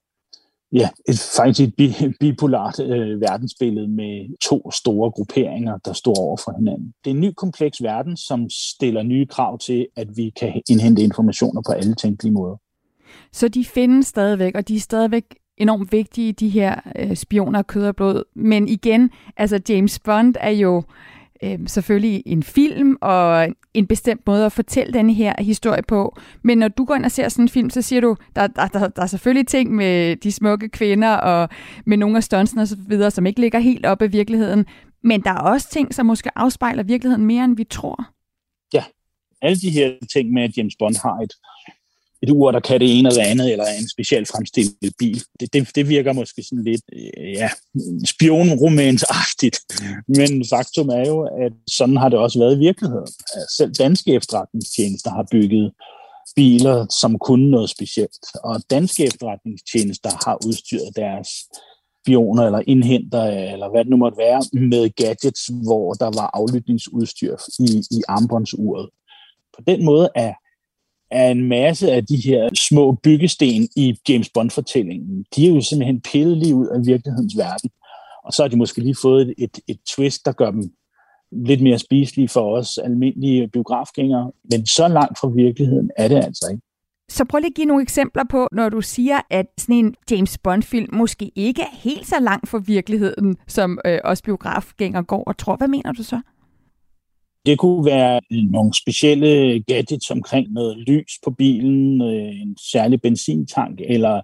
ja, et, faktisk et bi, bipolart øh, verdensbillede med to store grupperinger, der står over for hinanden. Det er en ny kompleks verden, som stiller nye krav til, at vi kan indhente informationer på alle tænkelige måder. Så de findes stadigvæk, og de er stadigvæk enormt vigtige, de her øh, spioner kød og blod. Men igen, altså James Bond er jo øh, selvfølgelig en film og en bestemt måde at fortælle denne her historie på. Men når du går ind og ser sådan en film, så siger du, der, der, der, der er selvfølgelig ting med de smukke kvinder og med nogle af stuntsene og så videre, som ikke ligger helt op i virkeligheden. Men der er også ting, som måske afspejler virkeligheden mere, end vi tror. Ja, alle de her ting med, at James Bond har et et ur, der kan det ene eller andet, eller en specielt fremstillet bil. Det, det, det virker måske sådan lidt øh, ja, spionromansagtigt. Men faktum er jo, at sådan har det også været i virkeligheden. Selv danske efterretningstjenester har bygget biler, som kunne noget specielt. Og danske efterretningstjenester har udstyret deres spioner eller indhenter, eller hvad det nu måtte være, med gadgets, hvor der var aflytningsudstyr i, i armbåndsuret. På den måde er er en masse af de her små byggesten i James Bond-fortællingen. De er jo simpelthen pillet lige ud af virkelighedens verden. Og så har de måske lige fået et, et, et twist, der gør dem lidt mere spiselige for os almindelige biografgængere. Men så langt fra virkeligheden er det altså ikke. Så prøv lige at give nogle eksempler på, når du siger, at sådan en James Bond-film måske ikke er helt så langt fra virkeligheden, som øh, os biografgængere går og tror. Hvad mener du så? Det kunne være øh, nogle specielle gadgets omkring noget lys på bilen, øh, en særlig benzintank eller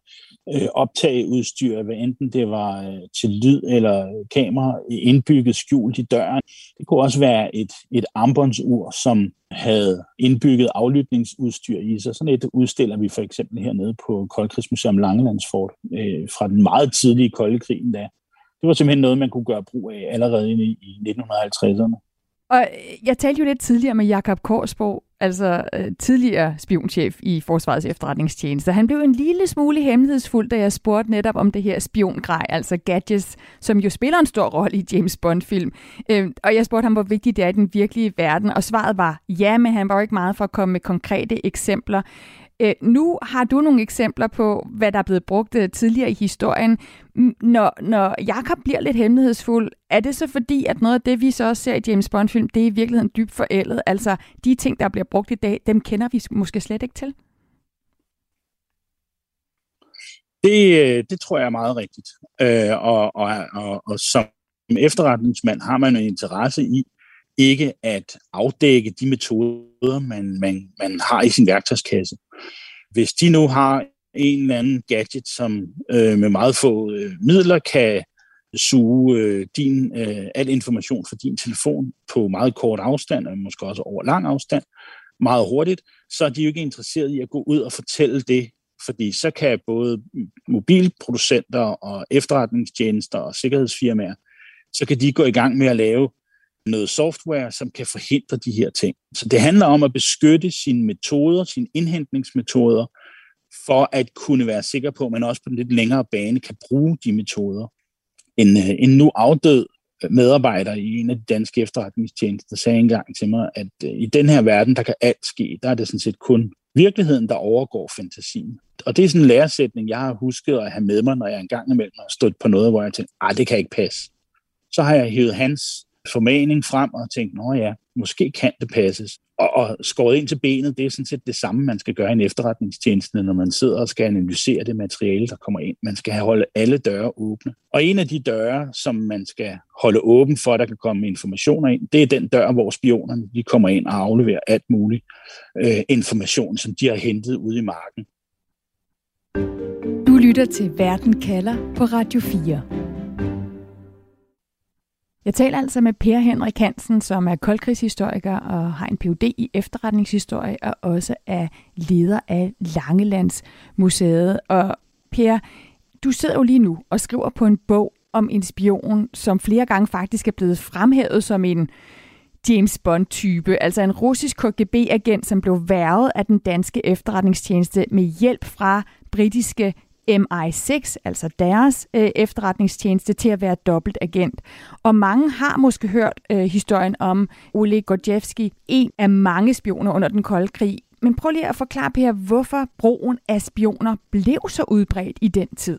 øh, optageudstyr, hvad enten det var til lyd eller kamera indbygget skjult i døren. Det kunne også være et, et armbåndsur, som havde indbygget aflytningsudstyr i sig. Sådan et udstiller vi for eksempel hernede på Koldkrigsmuseum Langelandsfort fra den meget tidlige kolde krig da. Det var simpelthen noget, man kunne gøre brug af allerede i 1950'erne. Og øh, jeg talte jo lidt tidligere med Jakob Korsborg, altså øh, tidligere spionchef i Forsvarets efterretningstjeneste. Han blev en lille smule hemmelighedsfuld, da jeg spurgte netop om det her spiongrej, altså gadgets, som jo spiller en stor rolle i James Bond-film. Øh, og jeg spurgte ham, hvor vigtigt det er i den virkelige verden, og svaret var ja, men han var jo ikke meget for at komme med konkrete eksempler. Øh, nu har du nogle eksempler på, hvad der er blevet brugt øh, tidligere i historien. Når, når Jakob bliver lidt hemmelighedsfuld, er det så fordi, at noget af det, vi så også ser i James Bond-film, det er i virkeligheden dybt forældet? Altså, de ting, der bliver brugt i dag, dem kender vi måske slet ikke til? Det, øh, det tror jeg er meget rigtigt. Øh, og, og, og, og som efterretningsmand har man en interesse i, ikke at afdække de metoder, man, man, man har i sin værktøjskasse. Hvis de nu har en eller anden gadget, som øh, med meget få øh, midler kan suge øh, din, øh, al information fra din telefon på meget kort afstand, og måske også over lang afstand, meget hurtigt, så er de jo ikke interesseret i at gå ud og fortælle det, fordi så kan både mobilproducenter og efterretningstjenester og sikkerhedsfirmaer, så kan de gå i gang med at lave noget software, som kan forhindre de her ting. Så det handler om at beskytte sine metoder, sine indhentningsmetoder, for at kunne være sikker på, at man også på den lidt længere bane kan bruge de metoder. En, øh, en nu afdød medarbejder i en af de danske efterretningstjenester sagde engang til mig, at øh, i den her verden, der kan alt ske. Der er det sådan set kun virkeligheden, der overgår fantasien. Og det er sådan en læresætning, jeg har husket at have med mig, når jeg engang imellem har stået på noget, hvor jeg tænkte, ah, det kan ikke passe. Så har jeg hævet hans formaning frem og tænkt, nå ja, måske kan det passes. Og, og skåret ind til benet, det er sådan set det samme, man skal gøre i en efterretningstjeneste, når man sidder og skal analysere det materiale, der kommer ind. Man skal have holde alle døre åbne. Og en af de døre, som man skal holde åben for, at der kan komme informationer ind, det er den dør, hvor spionerne de kommer ind og afleverer alt muligt øh, information, som de har hentet ude i marken. Du lytter til Verden kalder på Radio 4. Jeg taler altså med Per Henrik Hansen, som er koldkrigshistoriker og har en Ph.D. i efterretningshistorie og også er leder af Langelandsmuseet. Og Per, du sidder jo lige nu og skriver på en bog om en spion, som flere gange faktisk er blevet fremhævet som en James Bond-type, altså en russisk KGB-agent, som blev værvet af den danske efterretningstjeneste med hjælp fra britiske MI6, altså deres øh, efterretningstjeneste, til at være dobbeltagent. Og mange har måske hørt øh, historien om Oleg Gordievsky, en af mange spioner under den kolde krig. Men prøv lige at forklare, Per, hvorfor brugen af spioner blev så udbredt i den tid.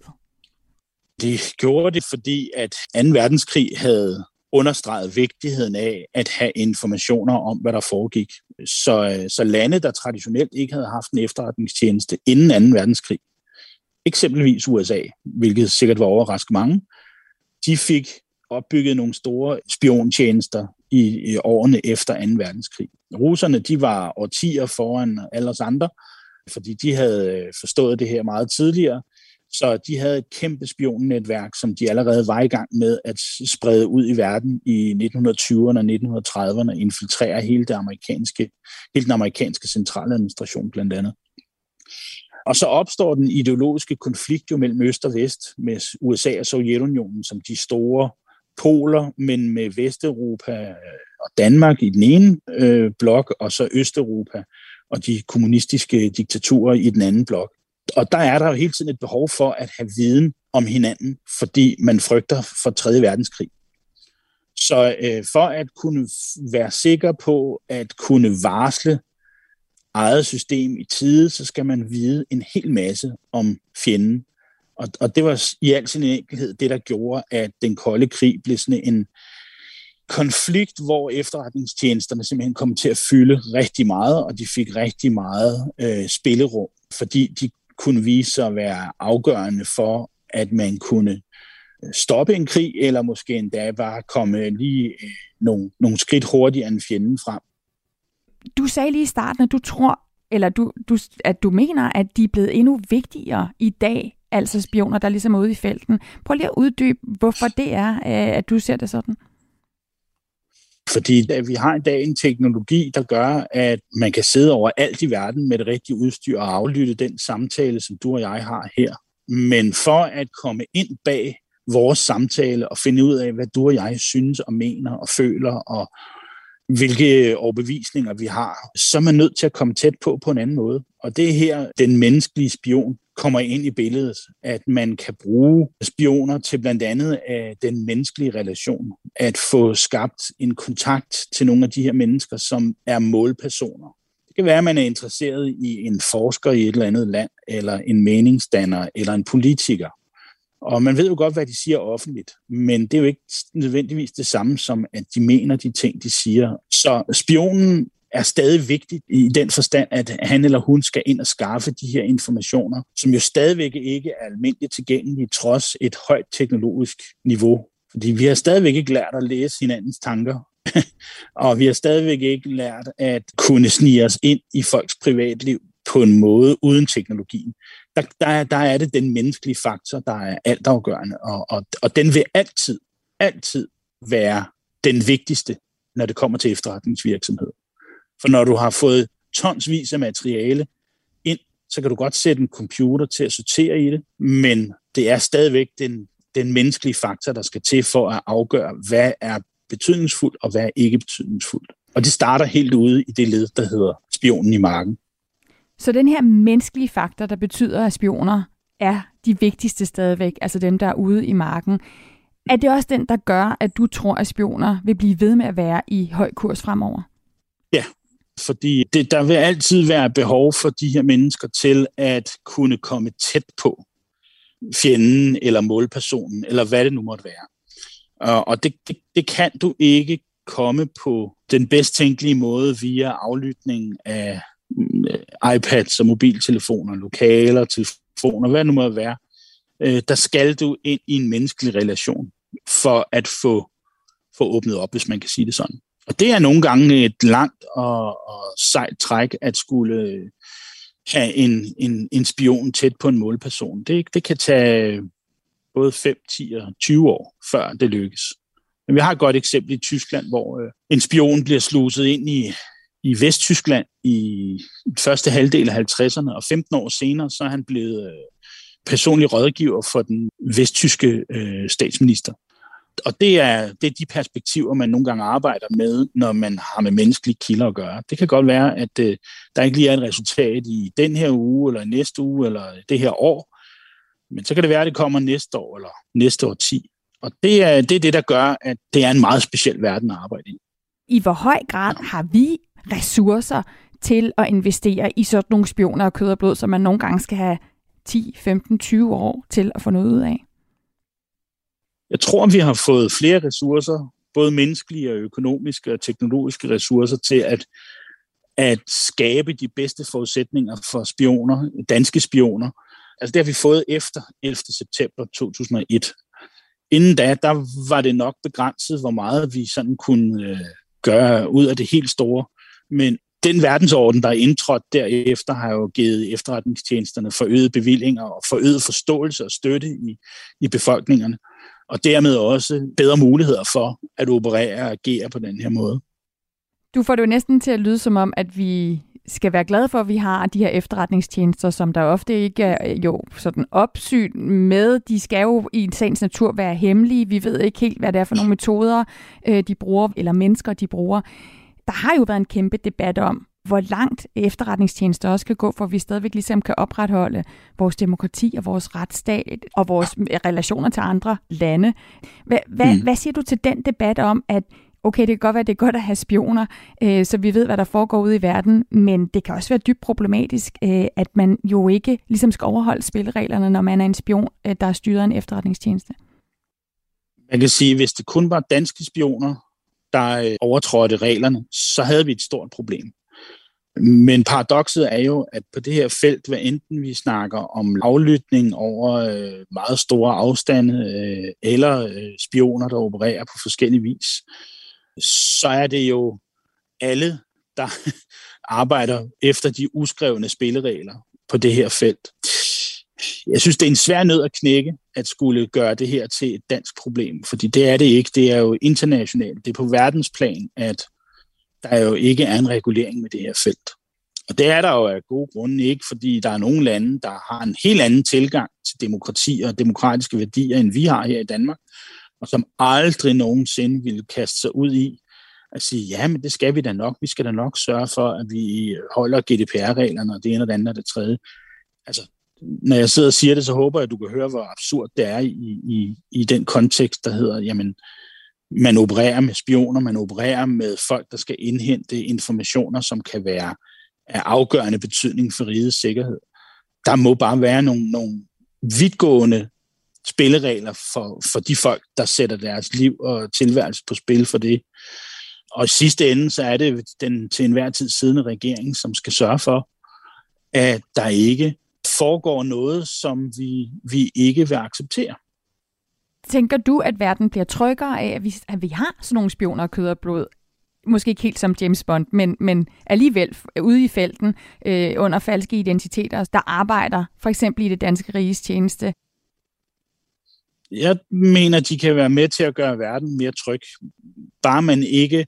Det gjorde det, fordi at 2. verdenskrig havde understreget vigtigheden af at have informationer om, hvad der foregik. Så, øh, så lande, der traditionelt ikke havde haft en efterretningstjeneste inden 2. verdenskrig, eksempelvis USA, hvilket sikkert var overrasket mange, de fik opbygget nogle store spiontjenester i, i årene efter 2. verdenskrig. Russerne de var årtier foran alle os andre, fordi de havde øh, forstået det her meget tidligere, så de havde et kæmpe spionnetværk, som de allerede var i gang med at sprede ud i verden i 1920'erne og 1930'erne, infiltrere hele, det amerikanske, hele den amerikanske centraladministration blandt andet. Og så opstår den ideologiske konflikt jo mellem Øst og Vest med USA og Sovjetunionen som de store poler, men med Vesteuropa øh, og Danmark i den ene øh, blok, og så Østeuropa og de kommunistiske diktaturer i den anden blok. Og der er der jo hele tiden et behov for at have viden om hinanden, fordi man frygter for 3. verdenskrig. Så øh, for at kunne være sikker på at kunne varsle eget system i tide, så skal man vide en hel masse om fjenden. Og, og det var i al sin enkelhed det, der gjorde, at den kolde krig blev sådan en konflikt, hvor efterretningstjenesterne simpelthen kom til at fylde rigtig meget, og de fik rigtig meget øh, spillerum, fordi de kunne vise sig at være afgørende for, at man kunne øh, stoppe en krig, eller måske endda bare komme lige øh, nogle, nogle skridt hurtigere end fjenden frem. Du sagde lige i starten, at du tror, eller du, du, at du mener, at de er blevet endnu vigtigere i dag, altså spioner, der ligesom er ude i felten. Prøv lige at uddybe, hvorfor det er, øh, at du ser det sådan. Fordi vi har i dag en teknologi, der gør, at man kan sidde over alt i verden med det rigtige udstyr og aflytte den samtale, som du og jeg har her. Men for at komme ind bag vores samtale og finde ud af, hvad du og jeg synes og mener og føler og hvilke overbevisninger vi har, så er man nødt til at komme tæt på på en anden måde. Og det er her, den menneskelige spion kommer ind i billedet, at man kan bruge spioner til blandt andet af den menneskelige relation, at få skabt en kontakt til nogle af de her mennesker, som er målpersoner. Det kan være, at man er interesseret i en forsker i et eller andet land, eller en meningsdanner, eller en politiker. Og man ved jo godt, hvad de siger offentligt, men det er jo ikke nødvendigvis det samme som, at de mener de ting, de siger. Så spionen er stadig vigtigt i den forstand, at han eller hun skal ind og skaffe de her informationer, som jo stadigvæk ikke er almindeligt tilgængelige, trods et højt teknologisk niveau. Fordi vi har stadigvæk ikke lært at læse hinandens tanker, og vi har stadigvæk ikke lært at kunne snige os ind i folks privatliv på en måde uden teknologien. Der, der, der er det den menneskelige faktor, der er altafgørende, og, og, og den vil altid, altid være den vigtigste, når det kommer til efterretningsvirksomhed. For når du har fået tonsvis af materiale ind, så kan du godt sætte en computer til at sortere i det, men det er stadigvæk den, den menneskelige faktor, der skal til for at afgøre, hvad er betydningsfuldt og hvad er ikke betydningsfuldt. Og det starter helt ude i det led, der hedder spionen i marken. Så den her menneskelige faktor, der betyder, at spioner er de vigtigste stadigvæk, altså dem, der er ude i marken, er det også den, der gør, at du tror, at spioner vil blive ved med at være i høj kurs fremover? Ja, fordi det, der vil altid være behov for de her mennesker til at kunne komme tæt på fjenden eller målpersonen, eller hvad det nu måtte være. Og det, det, det kan du ikke komme på den bedst tænkelige måde via aflytning af Øh, iPads og mobiltelefoner, lokaler, telefoner, hvad det nu må være. Øh, der skal du ind i en menneskelig relation for at få, få åbnet op, hvis man kan sige det sådan. Og det er nogle gange et langt og, og sejt træk at skulle øh, have en, en, en spion tæt på en målperson. Det, det kan tage både 5, 10 og 20 år, før det lykkes. Men vi har et godt eksempel i Tyskland, hvor øh, en spion bliver sluset ind i, i Vesttyskland i første halvdel af 50'erne, og 15 år senere, så er han blevet øh, personlig rådgiver for den vesttyske øh, statsminister og det er, det er de perspektiver, man nogle gange arbejder med, når man har med menneskelige kilder at gøre. Det kan godt være, at øh, der ikke lige er et resultat i den her uge, eller næste uge, eller det her år, men så kan det være, at det kommer næste år, eller næste år 10. Og det er, det er det, der gør, at det er en meget speciel verden at arbejde i. I hvor høj grad har vi ressourcer til at investere i sådan nogle spioner og kød og blod, som man nogle gange skal have 10, 15, 20 år til at få noget ud af? Jeg tror, vi har fået flere ressourcer, både menneskelige og økonomiske og teknologiske ressourcer, til at, at skabe de bedste forudsætninger for spioner, danske spioner. Altså det har vi fået efter 11. september 2001. Inden da, der var det nok begrænset, hvor meget vi sådan kunne øh, gøre ud af det helt store. Men den verdensorden, der er indtrådt derefter, har jo givet efterretningstjenesterne forøget bevillinger og forøget forståelse og støtte i, i befolkningerne, og dermed også bedre muligheder for at operere og agere på den her måde. Du får det jo næsten til at lyde som om, at vi skal være glade for, at vi har de her efterretningstjenester, som der ofte ikke er øh, jo sådan opsyn med. De skal jo i en sagens natur være hemmelige. Vi ved ikke helt, hvad det er for nogle metoder, øh, de bruger, eller mennesker, de bruger. Der har jo været en kæmpe debat om, hvor langt efterretningstjenester også kan gå, for at vi stadigvæk ligesom kan opretholde vores demokrati og vores retsstat og vores relationer til andre lande. Hvad, hvad, mm. hvad siger du til den debat om, at okay, det kan godt være, det er godt at have spioner, øh, så vi ved, hvad der foregår ude i verden, men det kan også være dybt problematisk, øh, at man jo ikke ligesom skal overholde spillereglerne, når man er en spion, øh, der er styret af en efterretningstjeneste. Man kan sige, at hvis det kun var danske spioner, der øh, overtrådte reglerne, så havde vi et stort problem. Men paradokset er jo, at på det her felt, hvad enten vi snakker om aflytning over øh, meget store afstande, øh, eller øh, spioner, der opererer på forskellige vis, så er det jo alle, der arbejder efter de uskrevne spilleregler på det her felt. Jeg synes, det er en svær nød at knække, at skulle gøre det her til et dansk problem, fordi det er det ikke. Det er jo internationalt. Det er på verdensplan, at der jo ikke er en regulering med det her felt. Og det er der jo af gode grunde ikke, fordi der er nogle lande, der har en helt anden tilgang til demokrati og demokratiske værdier, end vi har her i Danmark og som aldrig nogensinde ville kaste sig ud i at sige, ja, men det skal vi da nok. Vi skal da nok sørge for, at vi holder GDPR-reglerne, og det ene og det andet og det tredje. Altså, når jeg sidder og siger det, så håber jeg, at du kan høre, hvor absurd det er i, i, i den kontekst, der hedder, jamen, man opererer med spioner, man opererer med folk, der skal indhente informationer, som kan være af afgørende betydning for rigets sikkerhed. Der må bare være nogle, nogle vidtgående spilleregler for, for de folk, der sætter deres liv og tilværelse på spil for det. Og i sidste ende, så er det den til enhver tid siddende regering, som skal sørge for, at der ikke foregår noget, som vi, vi ikke vil acceptere. Tænker du, at verden bliver tryggere af, at vi, at vi har sådan nogle spioner kød og blod? Måske ikke helt som James Bond, men, men alligevel ude i felten øh, under falske identiteter, der arbejder for eksempel i det danske riges tjeneste jeg mener, de kan være med til at gøre verden mere tryg. Bare man ikke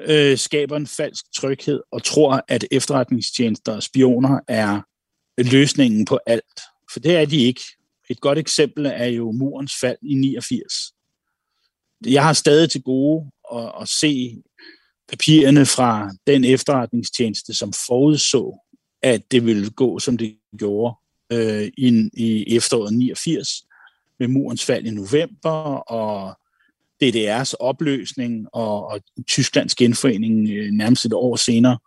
øh, skaber en falsk tryghed og tror, at efterretningstjenester og spioner er løsningen på alt. For det er de ikke. Et godt eksempel er jo murens fald i 89. Jeg har stadig til gode at, at se papirerne fra den efterretningstjeneste, som forudså, at det ville gå, som det gjorde øh, i, i efteråret 89 med murens fald i november, og DDR's opløsning og, og Tysklands genforening øh, nærmest et år senere,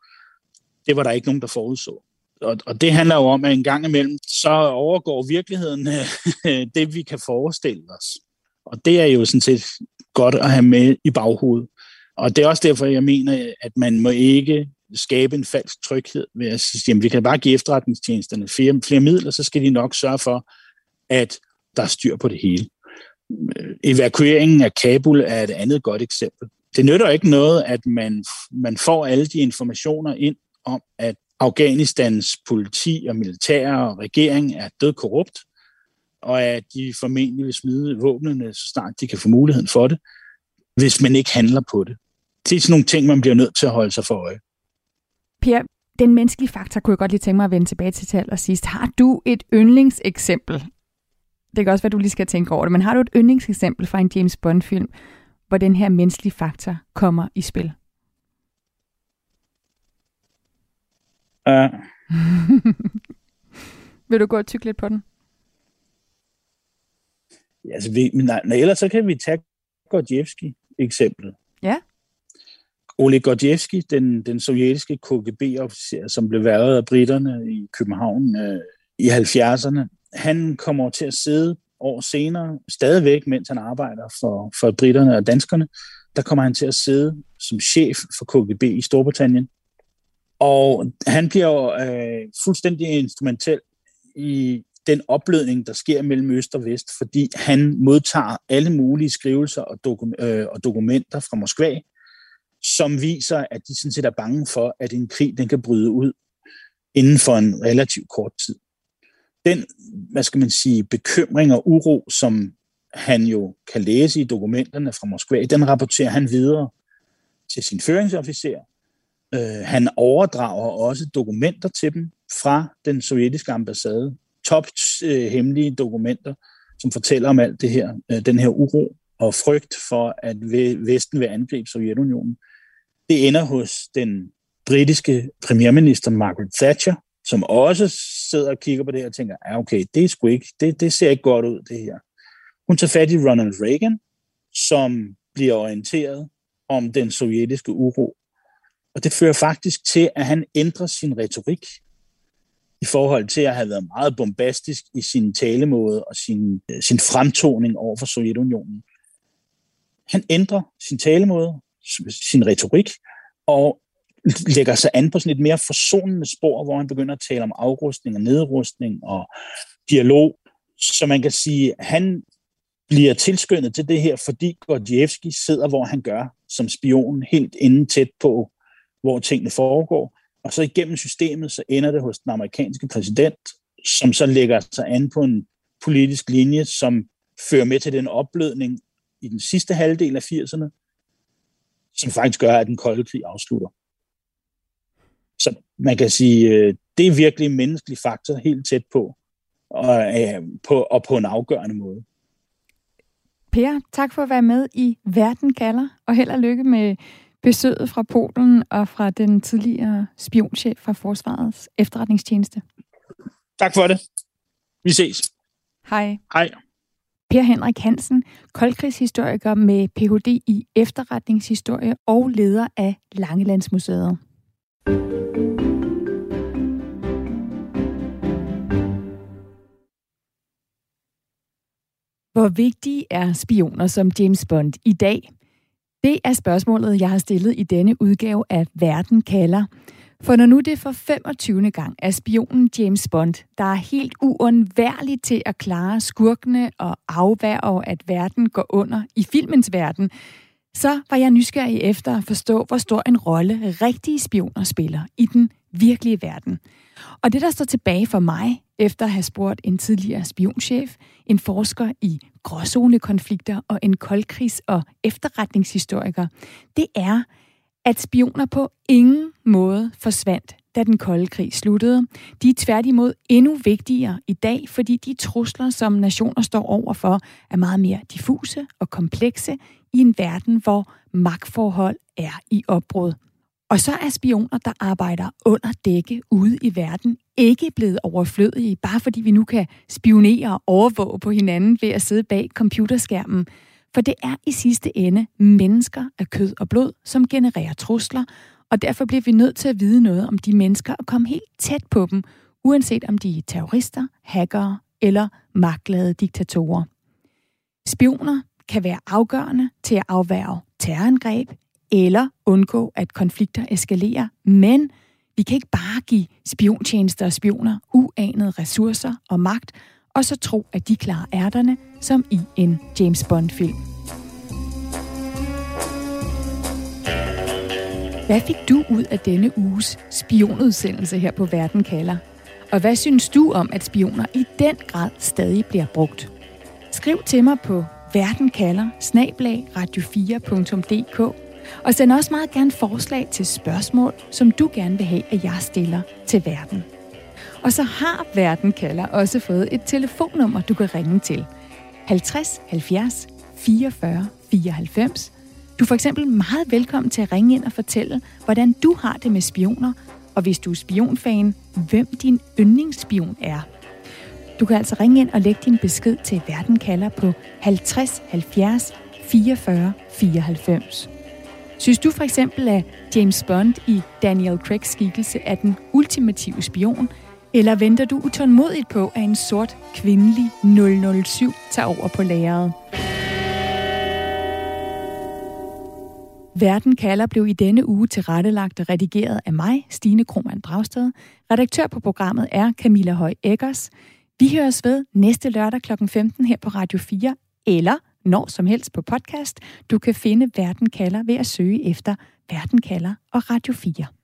det var der ikke nogen, der forudså. Og, og det handler jo om, at en gang imellem, så overgår virkeligheden øh, det, vi kan forestille os. Og det er jo sådan set godt at have med i baghovedet. Og det er også derfor, jeg mener, at man må ikke skabe en falsk tryghed ved at sige, at vi kan bare give efterretningstjenesterne flere, flere midler, så skal de nok sørge for, at der er styr på det hele. Evakueringen af Kabul er et andet godt eksempel. Det nytter ikke noget, at man, man får alle de informationer ind om, at Afghanistans politi og militær og regering er død korrupt, og at de formentlig vil smide våbnene, så snart de kan få muligheden for det, hvis man ikke handler på det. Det er sådan nogle ting, man bliver nødt til at holde sig for øje. Per, den menneskelige faktor kunne jeg godt lige tænke mig at vende tilbage til til allersidst. Har du et yndlingseksempel det kan også være, du lige skal tænke over det, men har du et yndlingseksempel fra en James Bond-film, hvor den her menneskelige faktor kommer i spil? Uh. Vil du gå og tykke lidt på den? Ja, altså, vi, men nej, nej, ellers så kan vi tage Gordievski-eksemplet. Ja. Oleg Gordievski, den, den sovjetiske KGB-officer, som blev været af britterne i København øh, i 70'erne, han kommer til at sidde år senere, stadigvæk, mens han arbejder for, for britterne og danskerne, der kommer han til at sidde som chef for KGB i Storbritannien. Og han bliver øh, fuldstændig instrumentel i den oplødning, der sker mellem øst og vest, fordi han modtager alle mulige skrivelser og, dokum- øh, og dokumenter fra Moskva, som viser, at de sådan set er bange for, at en krig den kan bryde ud inden for en relativt kort tid. Den, hvad skal man sige, bekymring og uro, som han jo kan læse i dokumenterne fra Moskva, den rapporterer han videre til sin føringsofficer. Øh, han overdrager også dokumenter til dem fra den sovjetiske ambassade. Top øh, hemmelige dokumenter, som fortæller om alt det her, øh, den her uro og frygt for, at Vesten vil angribe Sovjetunionen. Det ender hos den britiske premierminister Margaret Thatcher, som også sidder og kigger på det her og tænker, ja okay, det, er sgu ikke, det, det ser ikke godt ud, det her. Hun tager fat i Ronald Reagan, som bliver orienteret om den sovjetiske uro. Og det fører faktisk til, at han ændrer sin retorik i forhold til at have været meget bombastisk i sin talemåde og sin, øh, sin fremtoning over for Sovjetunionen. Han ændrer sin talemåde, sin retorik, og lægger sig an på sådan et mere forsonende spor, hvor han begynder at tale om afrustning og nedrustning og dialog. Så man kan sige, at han bliver tilskyndet til det her, fordi Gordievski sidder, hvor han gør, som spion, helt inden tæt på, hvor tingene foregår. Og så igennem systemet, så ender det hos den amerikanske præsident, som så lægger sig an på en politisk linje, som fører med til den opblødning i den sidste halvdel af 80'erne, som faktisk gør, at den kolde krig afslutter. Så man kan sige, øh, det er virkelig en menneskelig faktor helt tæt på, og, øh, på, og på en afgørende måde. Per, tak for at være med i Verden kalder, og held og lykke med besøget fra Polen og fra den tidligere spionchef fra Forsvarets efterretningstjeneste. Tak for det. Vi ses. Hej. Hej. Per Henrik Hansen, koldkrigshistoriker med Ph.D. i efterretningshistorie og leder af Langelandsmuseet. Hvor vigtige er spioner som James Bond i dag? Det er spørgsmålet, jeg har stillet i denne udgave af Verden kalder. For når nu det for 25. gang er spionen James Bond, der er helt uundværlig til at klare skurkene og afværge, at verden går under i filmens verden, så var jeg nysgerrig efter at forstå, hvor stor en rolle rigtige spioner spiller i den virkelige verden. Og det, der står tilbage for mig, efter at have spurgt en tidligere spionchef, en forsker i gråzonekonflikter og en koldkrigs- og efterretningshistoriker, det er, at spioner på ingen måde forsvandt, da den kolde krig sluttede. De er tværtimod endnu vigtigere i dag, fordi de trusler, som nationer står overfor, er meget mere diffuse og komplekse i en verden, hvor magtforhold er i opbrud. Og så er spioner, der arbejder under dække ude i verden, ikke blevet overflødige, bare fordi vi nu kan spionere og overvåge på hinanden ved at sidde bag computerskærmen. For det er i sidste ende mennesker af kød og blod, som genererer trusler, og derfor bliver vi nødt til at vide noget om de mennesker og komme helt tæt på dem, uanset om de er terrorister, hackere eller magtglade diktatorer. Spioner kan være afgørende til at afværge terrorangreb eller undgå, at konflikter eskalerer, men vi kan ikke bare give spiontjenester og spioner uanede ressourcer og magt, og så tro, at de klarer ærterne, som i en James Bond-film. Hvad fik du ud af denne uges spionudsendelse her på Verden kalder? Og hvad synes du om, at spioner i den grad stadig bliver brugt? Skriv til mig på verdenkalder radio4.dk og send også meget gerne forslag til spørgsmål, som du gerne vil have, at jeg stiller til verden. Og så har Verden kalder også fået et telefonnummer, du kan ringe til. 50 70 44 94. Du er for eksempel meget velkommen til at ringe ind og fortælle, hvordan du har det med spioner, og hvis du er spionfan, hvem din yndlingsspion er. Du kan altså ringe ind og lægge din besked til Verden kalder på 50 70 44 94. Synes du for eksempel, at James Bond i Daniel Craigs skikkelse er den ultimative spion, Eller venter du utålmodigt på, at en sort kvindelig 007 tager over på lageret? Verden kalder blev i denne uge tilrettelagt og redigeret af mig, Stine Krohmann Dragsted. Redaktør på programmet er Camilla Høj Eggers. Vi høres ved næste lørdag kl. 15 her på Radio 4, eller når som helst på podcast. Du kan finde Verden kalder ved at søge efter Verden kalder og Radio 4.